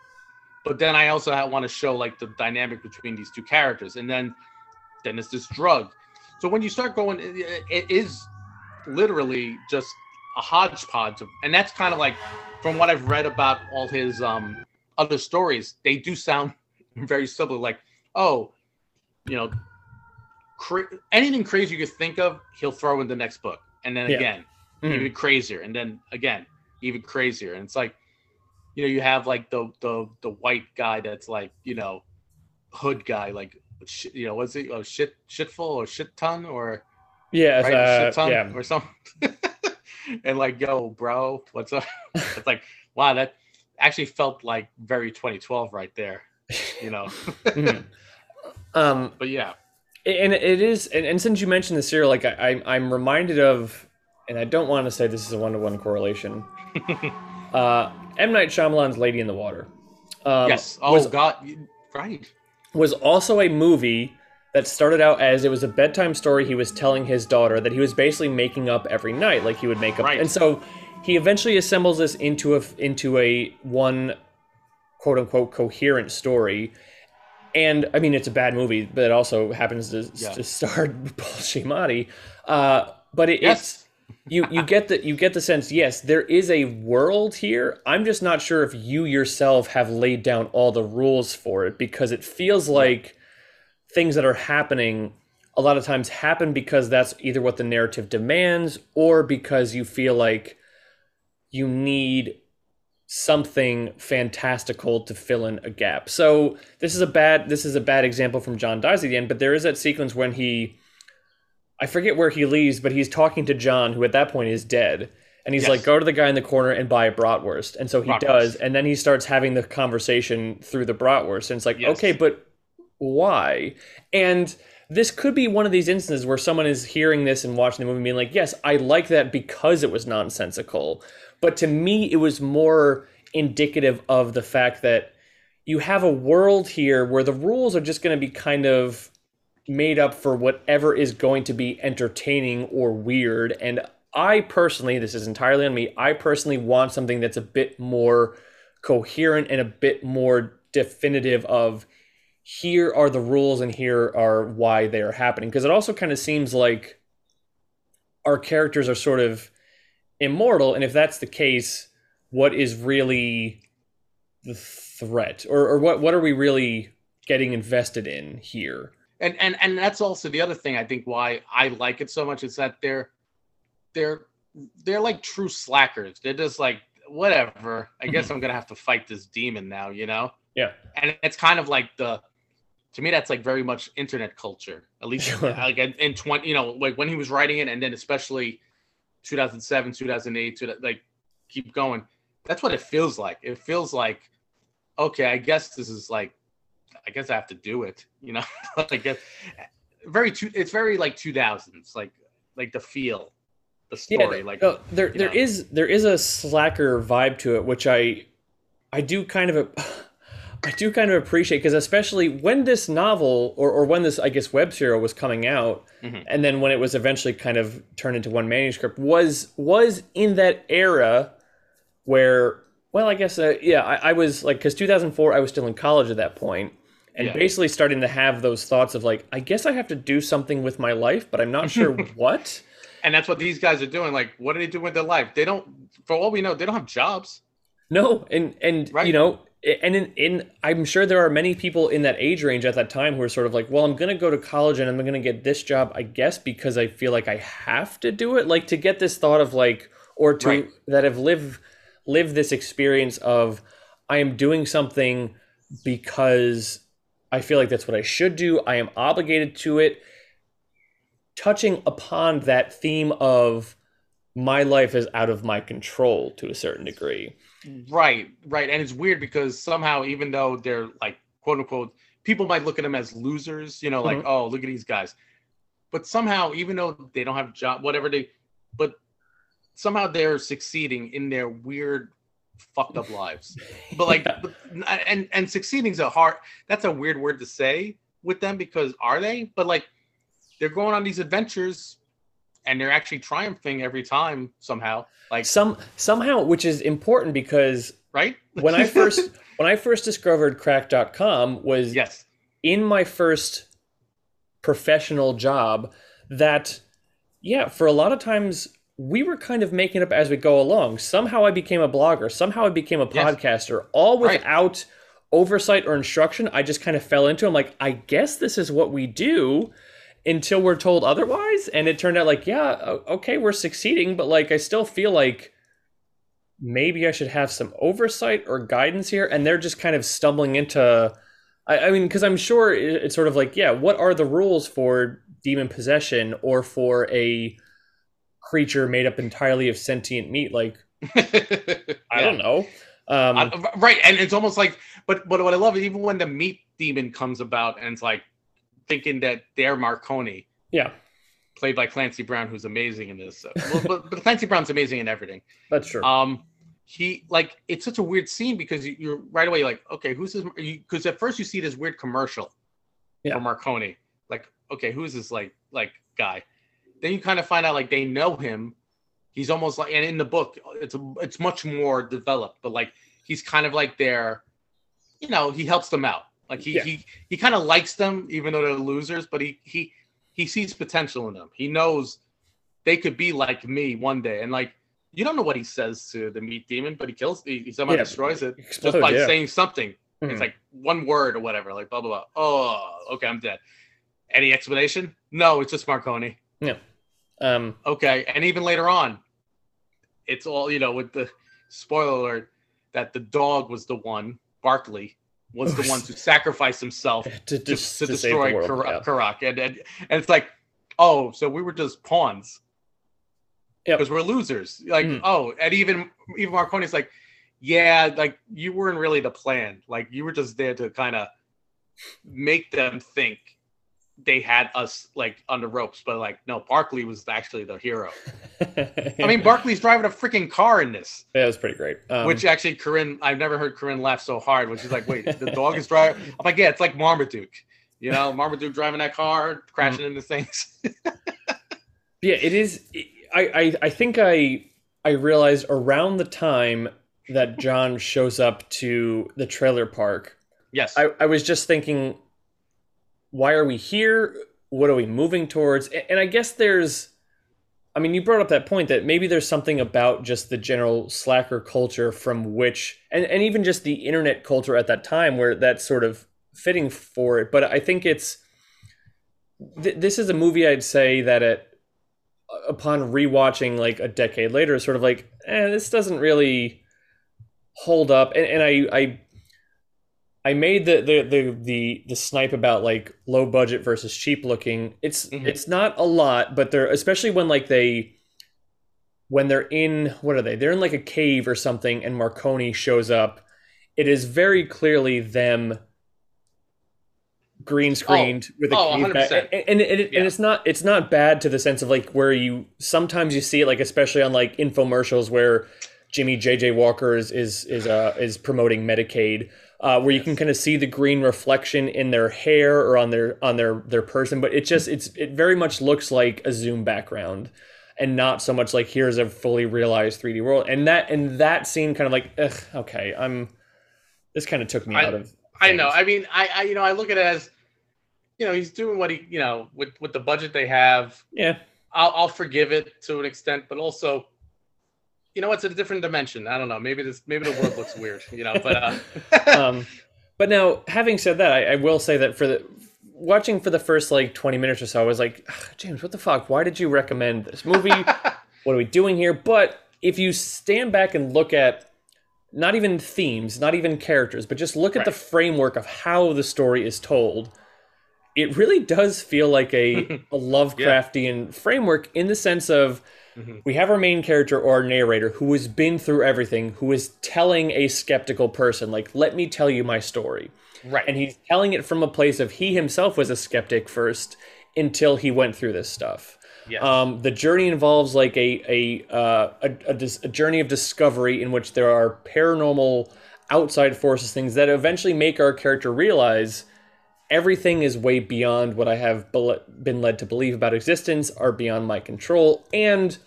But then I also want to show like the dynamic between these two characters, and then then it's this drug. So when you start going, it, it is literally just a hodgepodge of, and that's kind of like from what I've read about all his um other stories, they do sound very similar. Like, oh, you know, cra- anything crazy you could think of, he'll throw in the next book, and then Yeah. again, Mhm. even crazier, and then again, even crazier. And it's like, you know, you have like the the the white guy that's like, you know, hood guy, like you know, what's it? Oh, shit, shitful or shit ton or yeah, right? uh, shit ton yeah. or something. and like, yo, bro, what's up? it's like, wow, that actually felt like very 2012 right there. You know. mm-hmm. Um, but yeah, and it is, and, and since you mentioned the serial, like I, I'm reminded of, and I don't want to say this is a one to one correlation. Uh, M Night Shyamalan's Lady in the Water. Um, yes. Oh was, God, right. Was also a movie that started out as it was a bedtime story he was telling his daughter that he was basically making up every night, like he would make up, right. and so he eventually assembles this into a into a one quote unquote coherent story and I mean it's a bad movie, but it also happens to, yeah. to star Paul Giamatti. Uh, but it, yes. it's you you get the you get the sense yes there is a world here. I'm just not sure if you yourself have laid down all the rules for it because it feels like things that are happening a lot of times happen because that's either what the narrative demands or because you feel like you need something fantastical to fill in a gap. So this is a bad this is a bad example from John dies at the end, but there is that sequence when he I forget where he leaves, but he's talking to John, who at that point is dead. And he's yes. like, go to the guy in the corner and buy a bratwurst. And so he bratwurst. does. And then he starts having the conversation through the bratwurst. And it's like, yes. okay, but why? And this could be one of these instances where someone is hearing this and watching the movie and being like, yes, I like that because it was nonsensical. But to me, it was more indicative of the fact that you have a world here where the rules are just going to be kind of made up for whatever is going to be entertaining or weird. And I personally, this is entirely on me, I personally want something that's a bit more coherent and a bit more definitive of here are the rules and here are why they are happening. Because it also kind of seems like our characters are sort of immortal and if that's the case what is really the threat or, or what what are we really getting invested in here and and and that's also the other thing i think why i like it so much is that they're they're they're like true slackers. They're just like whatever. I guess mm-hmm. i'm gonna have to fight this demon now you know? Yeah. And it's kind of like the to me that's like very much internet culture. At least like in, in 20 you know like when he was writing it and then especially 2007, 2008, to like keep going. That's what it feels like. It feels like, okay, I guess this is like, I guess I have to do it. You know, like very two. It's very like 2000s, like like the feel, the story. Yeah, like no, there there is, there is a slacker vibe to it, which I I do kind of. A, I do kind of appreciate because especially when this novel or, or when this I guess web serial was coming out, mm-hmm. and then when it was eventually kind of turned into one manuscript was was in that era where well I guess uh, yeah I, I, was like because 2004 I was still in college at that point and yeah. basically starting to have those thoughts of like I guess I have to do something with my life but I'm not sure what. And that's what these guys are doing. Like, what are they doing with their life? They don't, for all we know, they don't have jobs. No, and and right. you know, and in, in i'm sure there are many people in that age range at that time who are sort of like well i'm going to go to college and i'm going to get this job i guess because i feel like i have to do it like to get this thought of like or to right. that have lived lived this experience of i am doing something because i feel like that's what i should do i am obligated to it touching upon that theme of my life is out of my control to a certain degree Right, right. And it's weird because somehow, even though they're like quote unquote, people might look at them as losers, you know, like, mm-hmm. oh, look at these guys. But somehow, even though they don't have job, whatever they, but somehow they're succeeding in their weird, fucked up lives. But like, but, and and succeeding is a hard. That's a weird word to say with them because are they? But like, they're going on these adventures and they're actually triumphing every time somehow. Like some somehow, which is important because right when I first when I first discovered cracked.com was yes in my first professional job that yeah for a lot of times we were kind of making up as we go along somehow i became a blogger somehow i became a podcaster yes. all without right. oversight or instruction i just kind of fell into i'm like i guess this is what we do until we're told otherwise. And it turned out like, yeah, okay, we're succeeding, but like I still feel like maybe I should have some oversight or guidance here. And they're just kind of stumbling into I, I mean, because I'm sure it's sort of like, yeah, what are the rules for demon possession or for a creature made up entirely of sentient meat? Like, I don't know. Um, I- right, and it's almost like, but but what I love is even when the meat demon comes about and it's like thinking that they're Marconi, yeah, played by Clancy Brown, who's amazing in this. Well, but, but Clancy Brown's amazing in everything. that's true. Um, he like it's such a weird scene because you, you're right away like, okay, who's this? Because at first you see this weird commercial Yeah. for Marconi, like, okay, who's this like like guy? Then you kind of find out like they know him. He's almost like, and in the book, it's it's much more developed, but like he's kind of like their, you know, he helps them out. Like he Yeah. he he kind of likes them, even though they're losers, but he he he sees potential in them. He knows they could be like me one day, and like you don't know what he says to the meat demon, but he kills, he, he somehow Yeah. destroys it Explode, just by yeah. saying something. Mhm. It's like one word or whatever, like blah blah blah. Oh, okay, I'm dead. Any explanation? No, it's just Marconi. Um, Okay, and even later on, it's all you know with the spoiler alert that the dog was the one, Barkley was the one to sacrifice himself to, to, just, to to destroy world. Korrok, yeah. Korrok. And, and and it's like, oh, so we were just pawns. Yep. Because we're losers. Like, Mm. oh, and even even Marconi's like, yeah, like you weren't really the plan. Like you were just there to kind of make them think they had us like on the ropes, but like no, Barkley was actually the hero. I mean, Barkley's driving a freaking car in this, that was pretty great. Um, which actually Corinne, I've never heard Corinne laugh so hard. When she's like, "Wait, the dog is driving." I'm like, "Yeah, it's like Marmaduke." You know, Marmaduke driving that car, crashing into things. yeah, it is. I, I I think I I realized around the time that John shows up to the trailer park, yes, I, I was just thinking, why are we here? What are we moving towards? And I guess there's, I mean, you brought up that point that maybe there's something about just the general slacker culture from which, and, and even just the internet culture at that time where that's sort of fitting for it. But I think it's, th- this is a movie I'd say that it, upon rewatching like a decade later, is sort of like, eh, this doesn't really hold up. And, and I, I, I made the, the the the the snipe about like low budget versus cheap looking. It's Mhm. it's not a lot, but they're especially when like they when they're in what are they? They're in like a cave or something, and Marconi shows up. It is very clearly them green screened with a oh, cave back- 100%. and and, it, Yeah. and it's not it's not bad to the sense of like where you sometimes you see it like especially on like infomercials where Jimmy JJ Walker is is is uh is promoting Medicaid uh, where you can kind of see the green reflection in their hair or on their on their their person but it just it's it very much looks like a zoom background and not so much like here's a fully realized 3D world and that and that scene kind of like ugh, okay I'm this kind of took me I- out of I know. I mean, I, I you know, I look at it as, you know, he's doing what he, you know, with with the budget they have. yeah I'll I'll forgive it to an extent, but also, you know, it's a different dimension. I don't know. Maybe this, maybe the world looks weird. You know, but uh, um, but now, having said that, I, I will say that for the watching for the first like twenty minutes or so, I was like, James, what the fuck? Why did you recommend this movie? what are we doing here? But if you stand back and look at not even themes, not even characters, but just look at the framework of how the story is told, it really does feel like a, a Lovecraftian framework in the sense of Mhm. we have our main character or our narrator who has been through everything, who is telling a skeptical person, like, let me tell you my story. right. And he's telling it from a place of he himself was a skeptic first until he went through this stuff. yes. Um, the journey involves like a a, uh, a, a a journey of discovery in which there are paranormal outside forces, things that eventually make our character realize everything is way beyond what I have been led to believe about existence, are beyond my control. And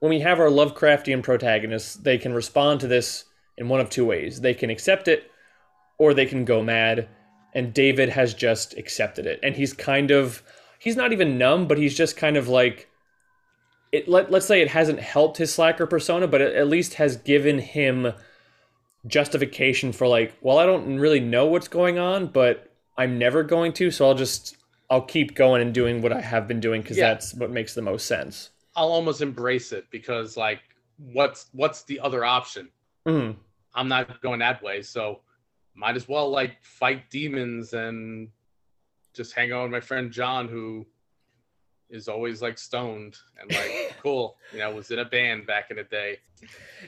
when we have our Lovecraftian protagonists, they can respond to this in one of two ways. They can accept it, or they can go mad. And David has just accepted it, and he's kind of he's not even numb, but he's just kind of like it. Let, let's say it hasn't helped his slacker persona, but it at least has given him justification for like, well, I don't really know what's going on, but I'm never going to, so I'll just I'll keep going and doing what I have been doing because Yeah. that's what makes the most sense. I'll almost embrace it because like, what's what's the other option? Mhm. I'm not going that way. So, might as well like fight demons and just hang out with my friend John, who is always like stoned and like cool. You know, was in a band back in the day,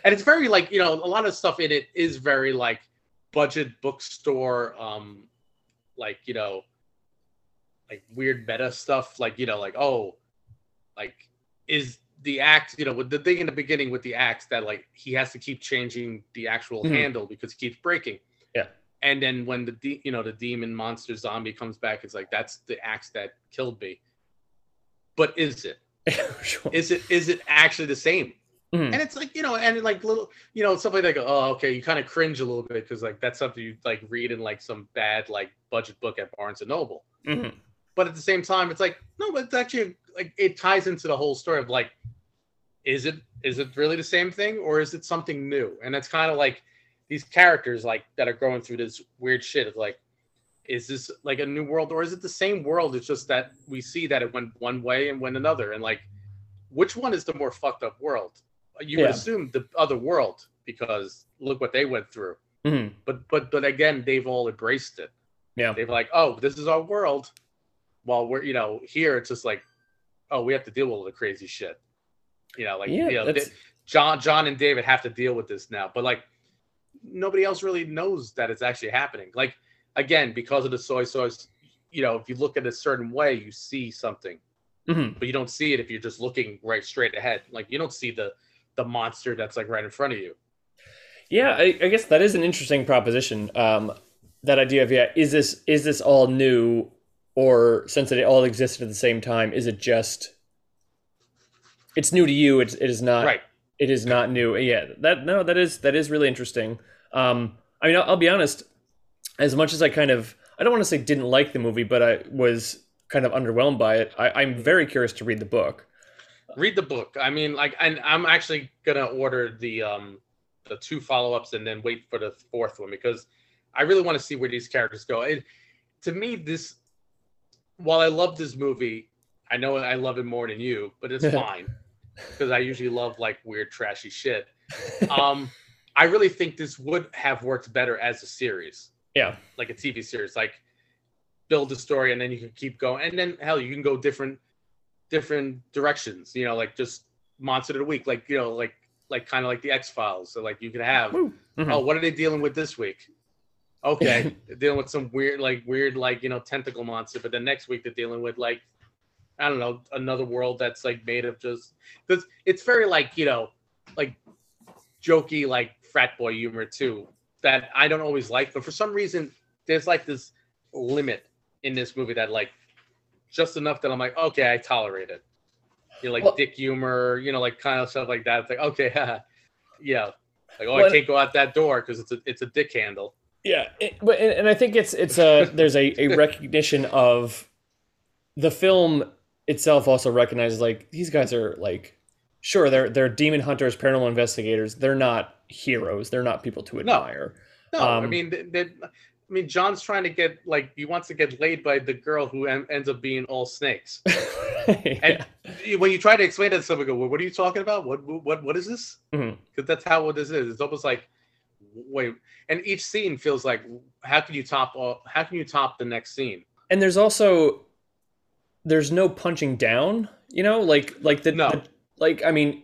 and it's very like you know a lot of stuff in it is very like budget bookstore, um, like you know, like weird meta stuff. Like you know, like oh, like is the axe you know with the thing in the beginning with the axe that like he has to keep changing the actual mm-hmm. handle because he keeps breaking yeah and then when the de- you know the demon monster zombie comes back it's like that's the axe that killed me but is it? sure. Is it is it actually the same? Mm-hmm. And it's like you know, and like little you know something like oh okay, you kind of cringe a little bit because like that's something you like read in like some bad like budget book at Barnes and Noble. Mm-hmm. But at the same time, it's like no, but it's actually like it ties into the whole story of like, is it is it really the same thing or is it something new? And it's kind of like these characters like that are going through this weird shit of like is this like a new world or is it the same world? It's just that we see that it went one way and went another. And like, which one is the more fucked up world? You yeah. would assume the other world because look what they went through. Mm-hmm. But but but again, they've all embraced it. Yeah, they've like, oh, this is our world. While we're you know here, it's just like, oh, we have to deal with all the crazy shit. You know, like yeah, you know, they, John John and David have to deal with this now. But like, nobody else really knows that it's actually happening. Like again, because of the soy sauce, you know, if you look at a certain way, you see something, mm-hmm. but you don't see it if you're just looking right straight ahead. Like you don't see the the monster that's like right in front of you. Yeah, I, I guess that is an interesting proposition. Um, that idea of yeah, is this is this all new, or since it all existed at the same time, is it just it's new to you? It's it is not right. It is not new. Yeah, that no, that is that is really interesting. Um, I mean, I'll, I'll be honest as much as I kind of I don't want to say didn't like the movie, but I was kind of underwhelmed by it. I, am very curious to read the book. Read the book. I mean, like, and I'm actually gonna order the um the two follow ups and then wait for the fourth one because I really want to see where these characters go. It, to me, this while I love this movie, I know I love it more than you, but it's fine because I usually love like weird, trashy shit. Um, I really think this would have worked better as a series yeah. Like a TV series, like build a story and then you can keep going. And then hell, you can go different different directions, you know, like just monster of the week, like you know, like like kind of like the X Files. So like you could have mm-hmm. oh, what are they dealing with this week? Okay, they're dealing with some weird, like weird, like you know, tentacle monster. But the next week they're dealing with like I don't know, another world that's like made of just because it's very like you know, like jokey, like frat boy humor too that I don't always like, but for some reason, there's like this limit in this movie that like just enough that I'm like, okay, I tolerate it. You know, like well, dick humor, you know, like kind of stuff like that. It's like, okay, yeah, like oh, well, I can't go out that door because it's a it's a dick handle. Yeah, it, but and I think it's it's a there's a, a recognition of the film itself also recognizes like these guys are like sure they're they're demon hunters, paranormal investigators. They're not heroes. They're not people to admire. No, no um, I mean, they, they, I mean, John's trying to get like he wants to get laid by the girl who en- ends up being all snakes. yeah. And when you try to explain that to someone, go, well, "What are you talking about? What what what is this?" Because mm-hmm. that's how what this is. It's almost like wait, and each scene feels like how can you top all, how can you top the next scene? And there's also there's no punching down. You know, like like the, no. the like I mean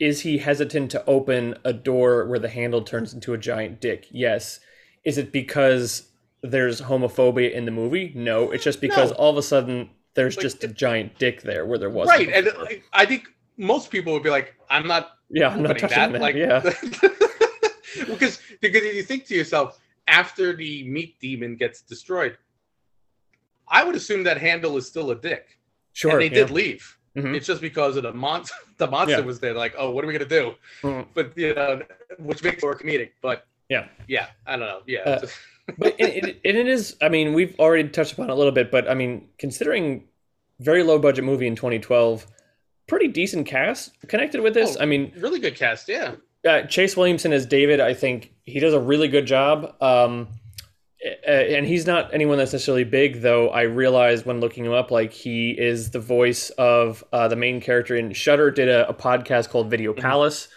is he hesitant to open a door where the handle turns into a giant dick? Yes. Is it because there's homophobia in the movie? No. It's just because no. all of a sudden there's like, just a giant dick there where there wasn't. Right, and I think most people would be like, "I'm not, yeah, I'm not touching that." that. Like, yeah, because because you think to yourself after the meat demon gets destroyed, I would assume that handle is still a dick. Sure, and they yeah. did leave. Mm-hmm. It's just because of the monster. The monster yeah. was there. Like, oh, what are we gonna do? Mm-hmm. But you know, which makes it more comedic. But yeah, yeah, I don't know. Yeah, uh, but it, it, it is. I mean, we've already touched upon it a little bit, but I mean, considering very low budget movie in 2012, pretty decent cast connected with this. Oh, I mean, really good cast. Yeah. Uh, Chase Williamson as David, I think he does a really good job. Um, and he's not anyone that's necessarily big, though. I realized when looking him up, like he is the voice of uh, the main character in Shudder. Did a, a podcast called Video mm-hmm. Palace,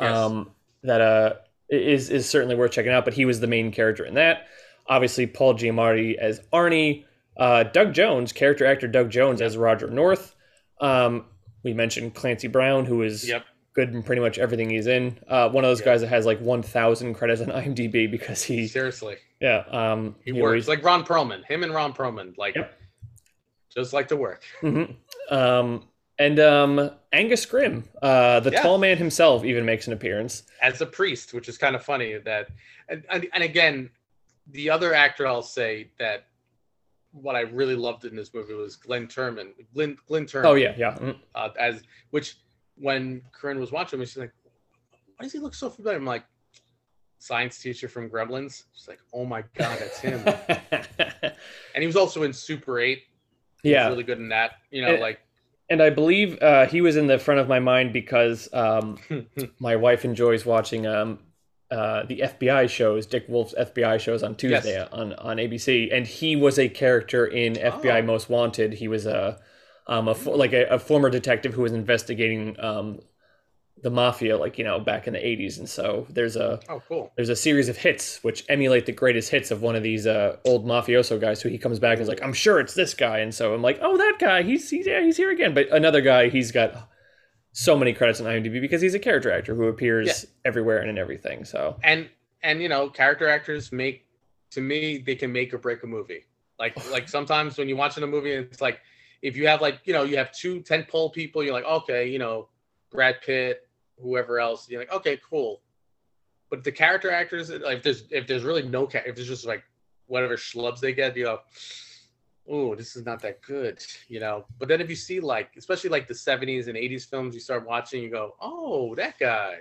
yes. um, that uh, is is certainly worth checking out. But he was the main character in that. Obviously, Paul Giamatti as Arnie, uh, Doug Jones, character actor Doug Jones as Roger North. Um, we mentioned Clancy Brown, who is Yep. good in pretty much everything he's in. Uh, one of those Yeah. guys that has like 1,000 credits on IMDb because he, Seriously, yeah, um, he know, works like Ron Perlman. Him and Ron Perlman, like, Yep. just like to work. Mhm. Um, and um, Angus Scrimm, uh, the Yeah. tall man himself, even makes an appearance. as a priest, which is kind of funny that, and, and, and again, the other actor I'll say that what I really loved in this movie was Glenn Turman. Glenn, Glenn Turman. Oh yeah, yeah. Mhm. Uh, as which when Corinne was watching me, she's like, "Why does he look so familiar?" I'm like, "Science teacher from Gremlins." She's like, "Oh my god, that's him." and he was also in Super Eight. He was yeah, really good in that. You know, And- like and I believe uh, he was in the front of my mind because um, my wife enjoys watching um, uh, the FBI shows, Dick Wolf's FBI shows on Tuesday Yes. on, on ABC, and he was a character in FBI Oh. Most Wanted. He was a um, a like a, a former detective who was investigating um, the mafia, like you know, back in the '80s, and so there's a oh, cool. there's a series of hits which emulate the greatest hits of one of these uh, old mafioso guys. Who he comes back and is like i'm sure it's this guy. And so i'm like oh that guy. He's he's, yeah, he's here again. But another guy he's got so many credits on imdb because he's a character actor who appears Yeah. everywhere and in everything. So and and you know character actors make to me they can make or break a movie. Like like sometimes when you're watching a movie and it's like if you have like you know you have two 10 pole people you're like okay you know brad pitt whoever else you're like okay cool. But the character actors like if there's if there's really no if there's just like whatever schlubs they get you know oh this is not that good you know? But then if you see like especially like the 70s and 80s films you start watching you go oh that guy.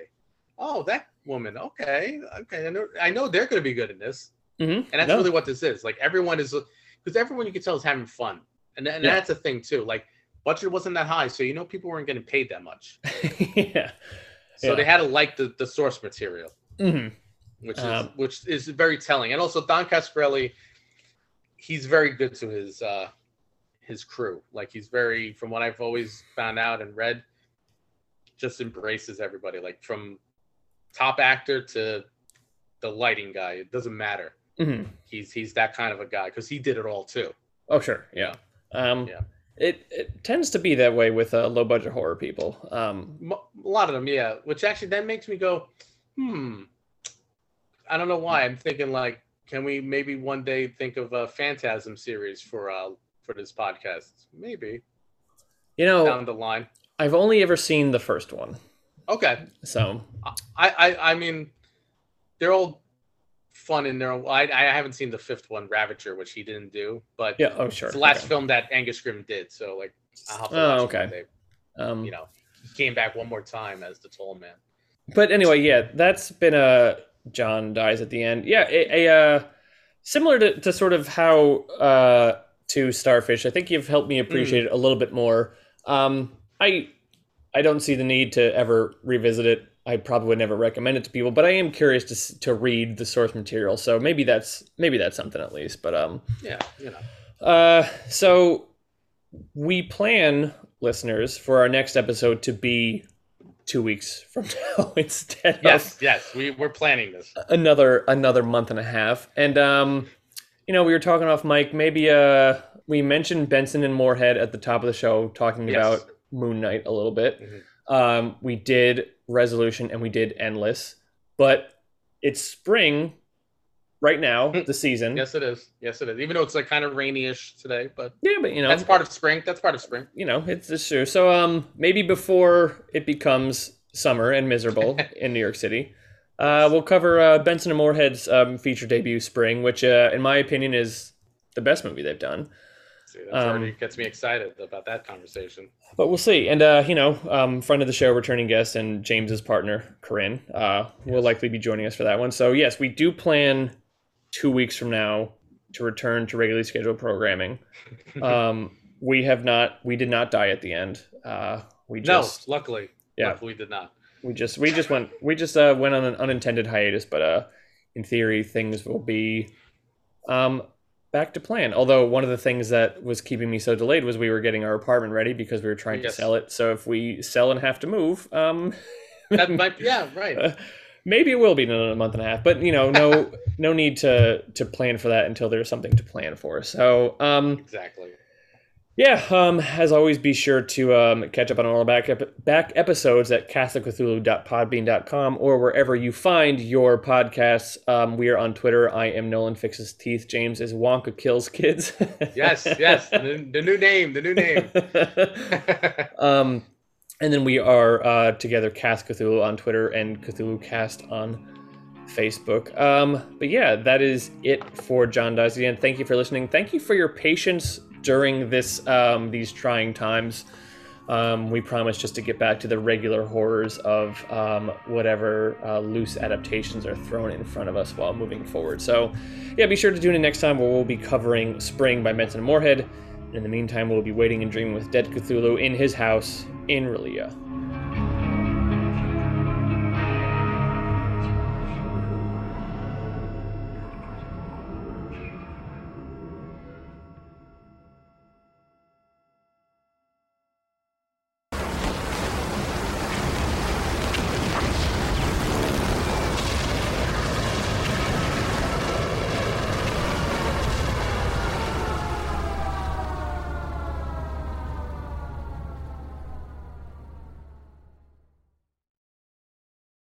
Oh that woman. Okay okay. I know, I know they're going to be good in this. Mhm. and that's No. really what this is. Like everyone is because everyone you can tell is having fun. And, and Yeah. that's a thing too. Like budget wasn't that high so you know people weren't getting paid that much. Yeah so Yeah. they had to like the, the source material hmm which is Um, which is very telling. And also don coscarelli he's very good to his uh his crew. Like he's very from what i've always found out and read just embraces everybody. Like from top actor to the lighting guy it doesn't matter. Hmm he's he's that kind of a guy because he did it all too. Oh sure. Yeah. Um Yeah. It, it tends to be that way with uh, low budget horror people. Um, a lot of them yeah which actually then makes me go hmm i don't know why i'm thinking like can we maybe one day think of a phantasm series for uh for this podcast maybe you know, down the line I've only ever seen the first one, okay so i i i mean they're all fun in their own i i haven't seen the fifth one ravager which he didn't do but yeah. Oh sure. it's the last okay. film that angus scrimm did so like i'll have to Oh, okay. Um, you know came back one more time as the Tall man but anyway, yeah, that's been a John dies at the end. Yeah, a, a uh, similar to, to sort of how uh, to Starfish. I think you've helped me appreciate it a little bit more. Um, I I don't see the need to ever revisit it. I probably would never recommend it to people, but I am curious to to read the source material. So maybe that's maybe that's something at least. But um, yeah you know uh, so we plan, listeners, for our next episode to be two weeks from now instead yes yes we, we're planning this another another month and a half. And um, you know, we were talking off mic. Maybe uh, we mentioned Benson and Moorhead at the top of the show, talking Yes. about Moon Knight a little bit. Mhm. Um, we did Resolution and we did Endless, but it's spring right now, the season. Yes, it is. Yes, it is. Even though it's like kind of rainy-ish today, but Yeah, but you know, that's part of spring. That's part of spring. you know, it's, it's true. So um, maybe before it becomes summer and miserable in New York City, uh, we'll cover uh, Benson and Moorhead's um, feature debut, Spring, which, uh, in my opinion, is the best movie they've done. See, that Um, already gets me excited about that conversation. But we'll see. And uh, you know, um, friend of the show, returning guest, and James's partner, Corinne, uh, will likely be joining us for that one. So yes, we do plan two weeks from now to return to regularly scheduled programming. Um, we have not. We did not die at the end. Uh, we no, just. luckily, Yeah. luckily we did not. we just we just went we just uh, went on an unintended hiatus but uh in theory things will be um back to plan although one of the things that was keeping me so delayed was we were getting our apartment ready because we were trying Yes. to sell it so if we sell and have to move um That might, yeah, right. maybe it will be in a month and a half, but you know, no, no need to to plan for that until there's something to plan for. So, um, exactly. Yeah, um, as always, be sure to um, catch up on all our back ep- back episodes at CastOfCthulhu.podbean.com or wherever you find your podcasts. Um, we are on Twitter. I am Nolan Fixes Teeth. James is Wonka Kills Kids. yes, yes, the, the, new name, the new name. and then we are uh, together, Cast Cthulhu on Twitter and Cthulhu Cast on Facebook. Um, but yeah, that is it for John Dicey. And thank you for listening. Thank you for your patience during this um, these trying times. Um, we promise just to get back to the regular horrors of um, whatever uh, loose adaptations are thrown in front of us while moving forward. So, yeah, be sure to tune in next time where we'll be covering Spring by Benson Moorhead. In the meantime, we'll be waiting and dreaming with Dead Cthulhu in his house in R'lyeh.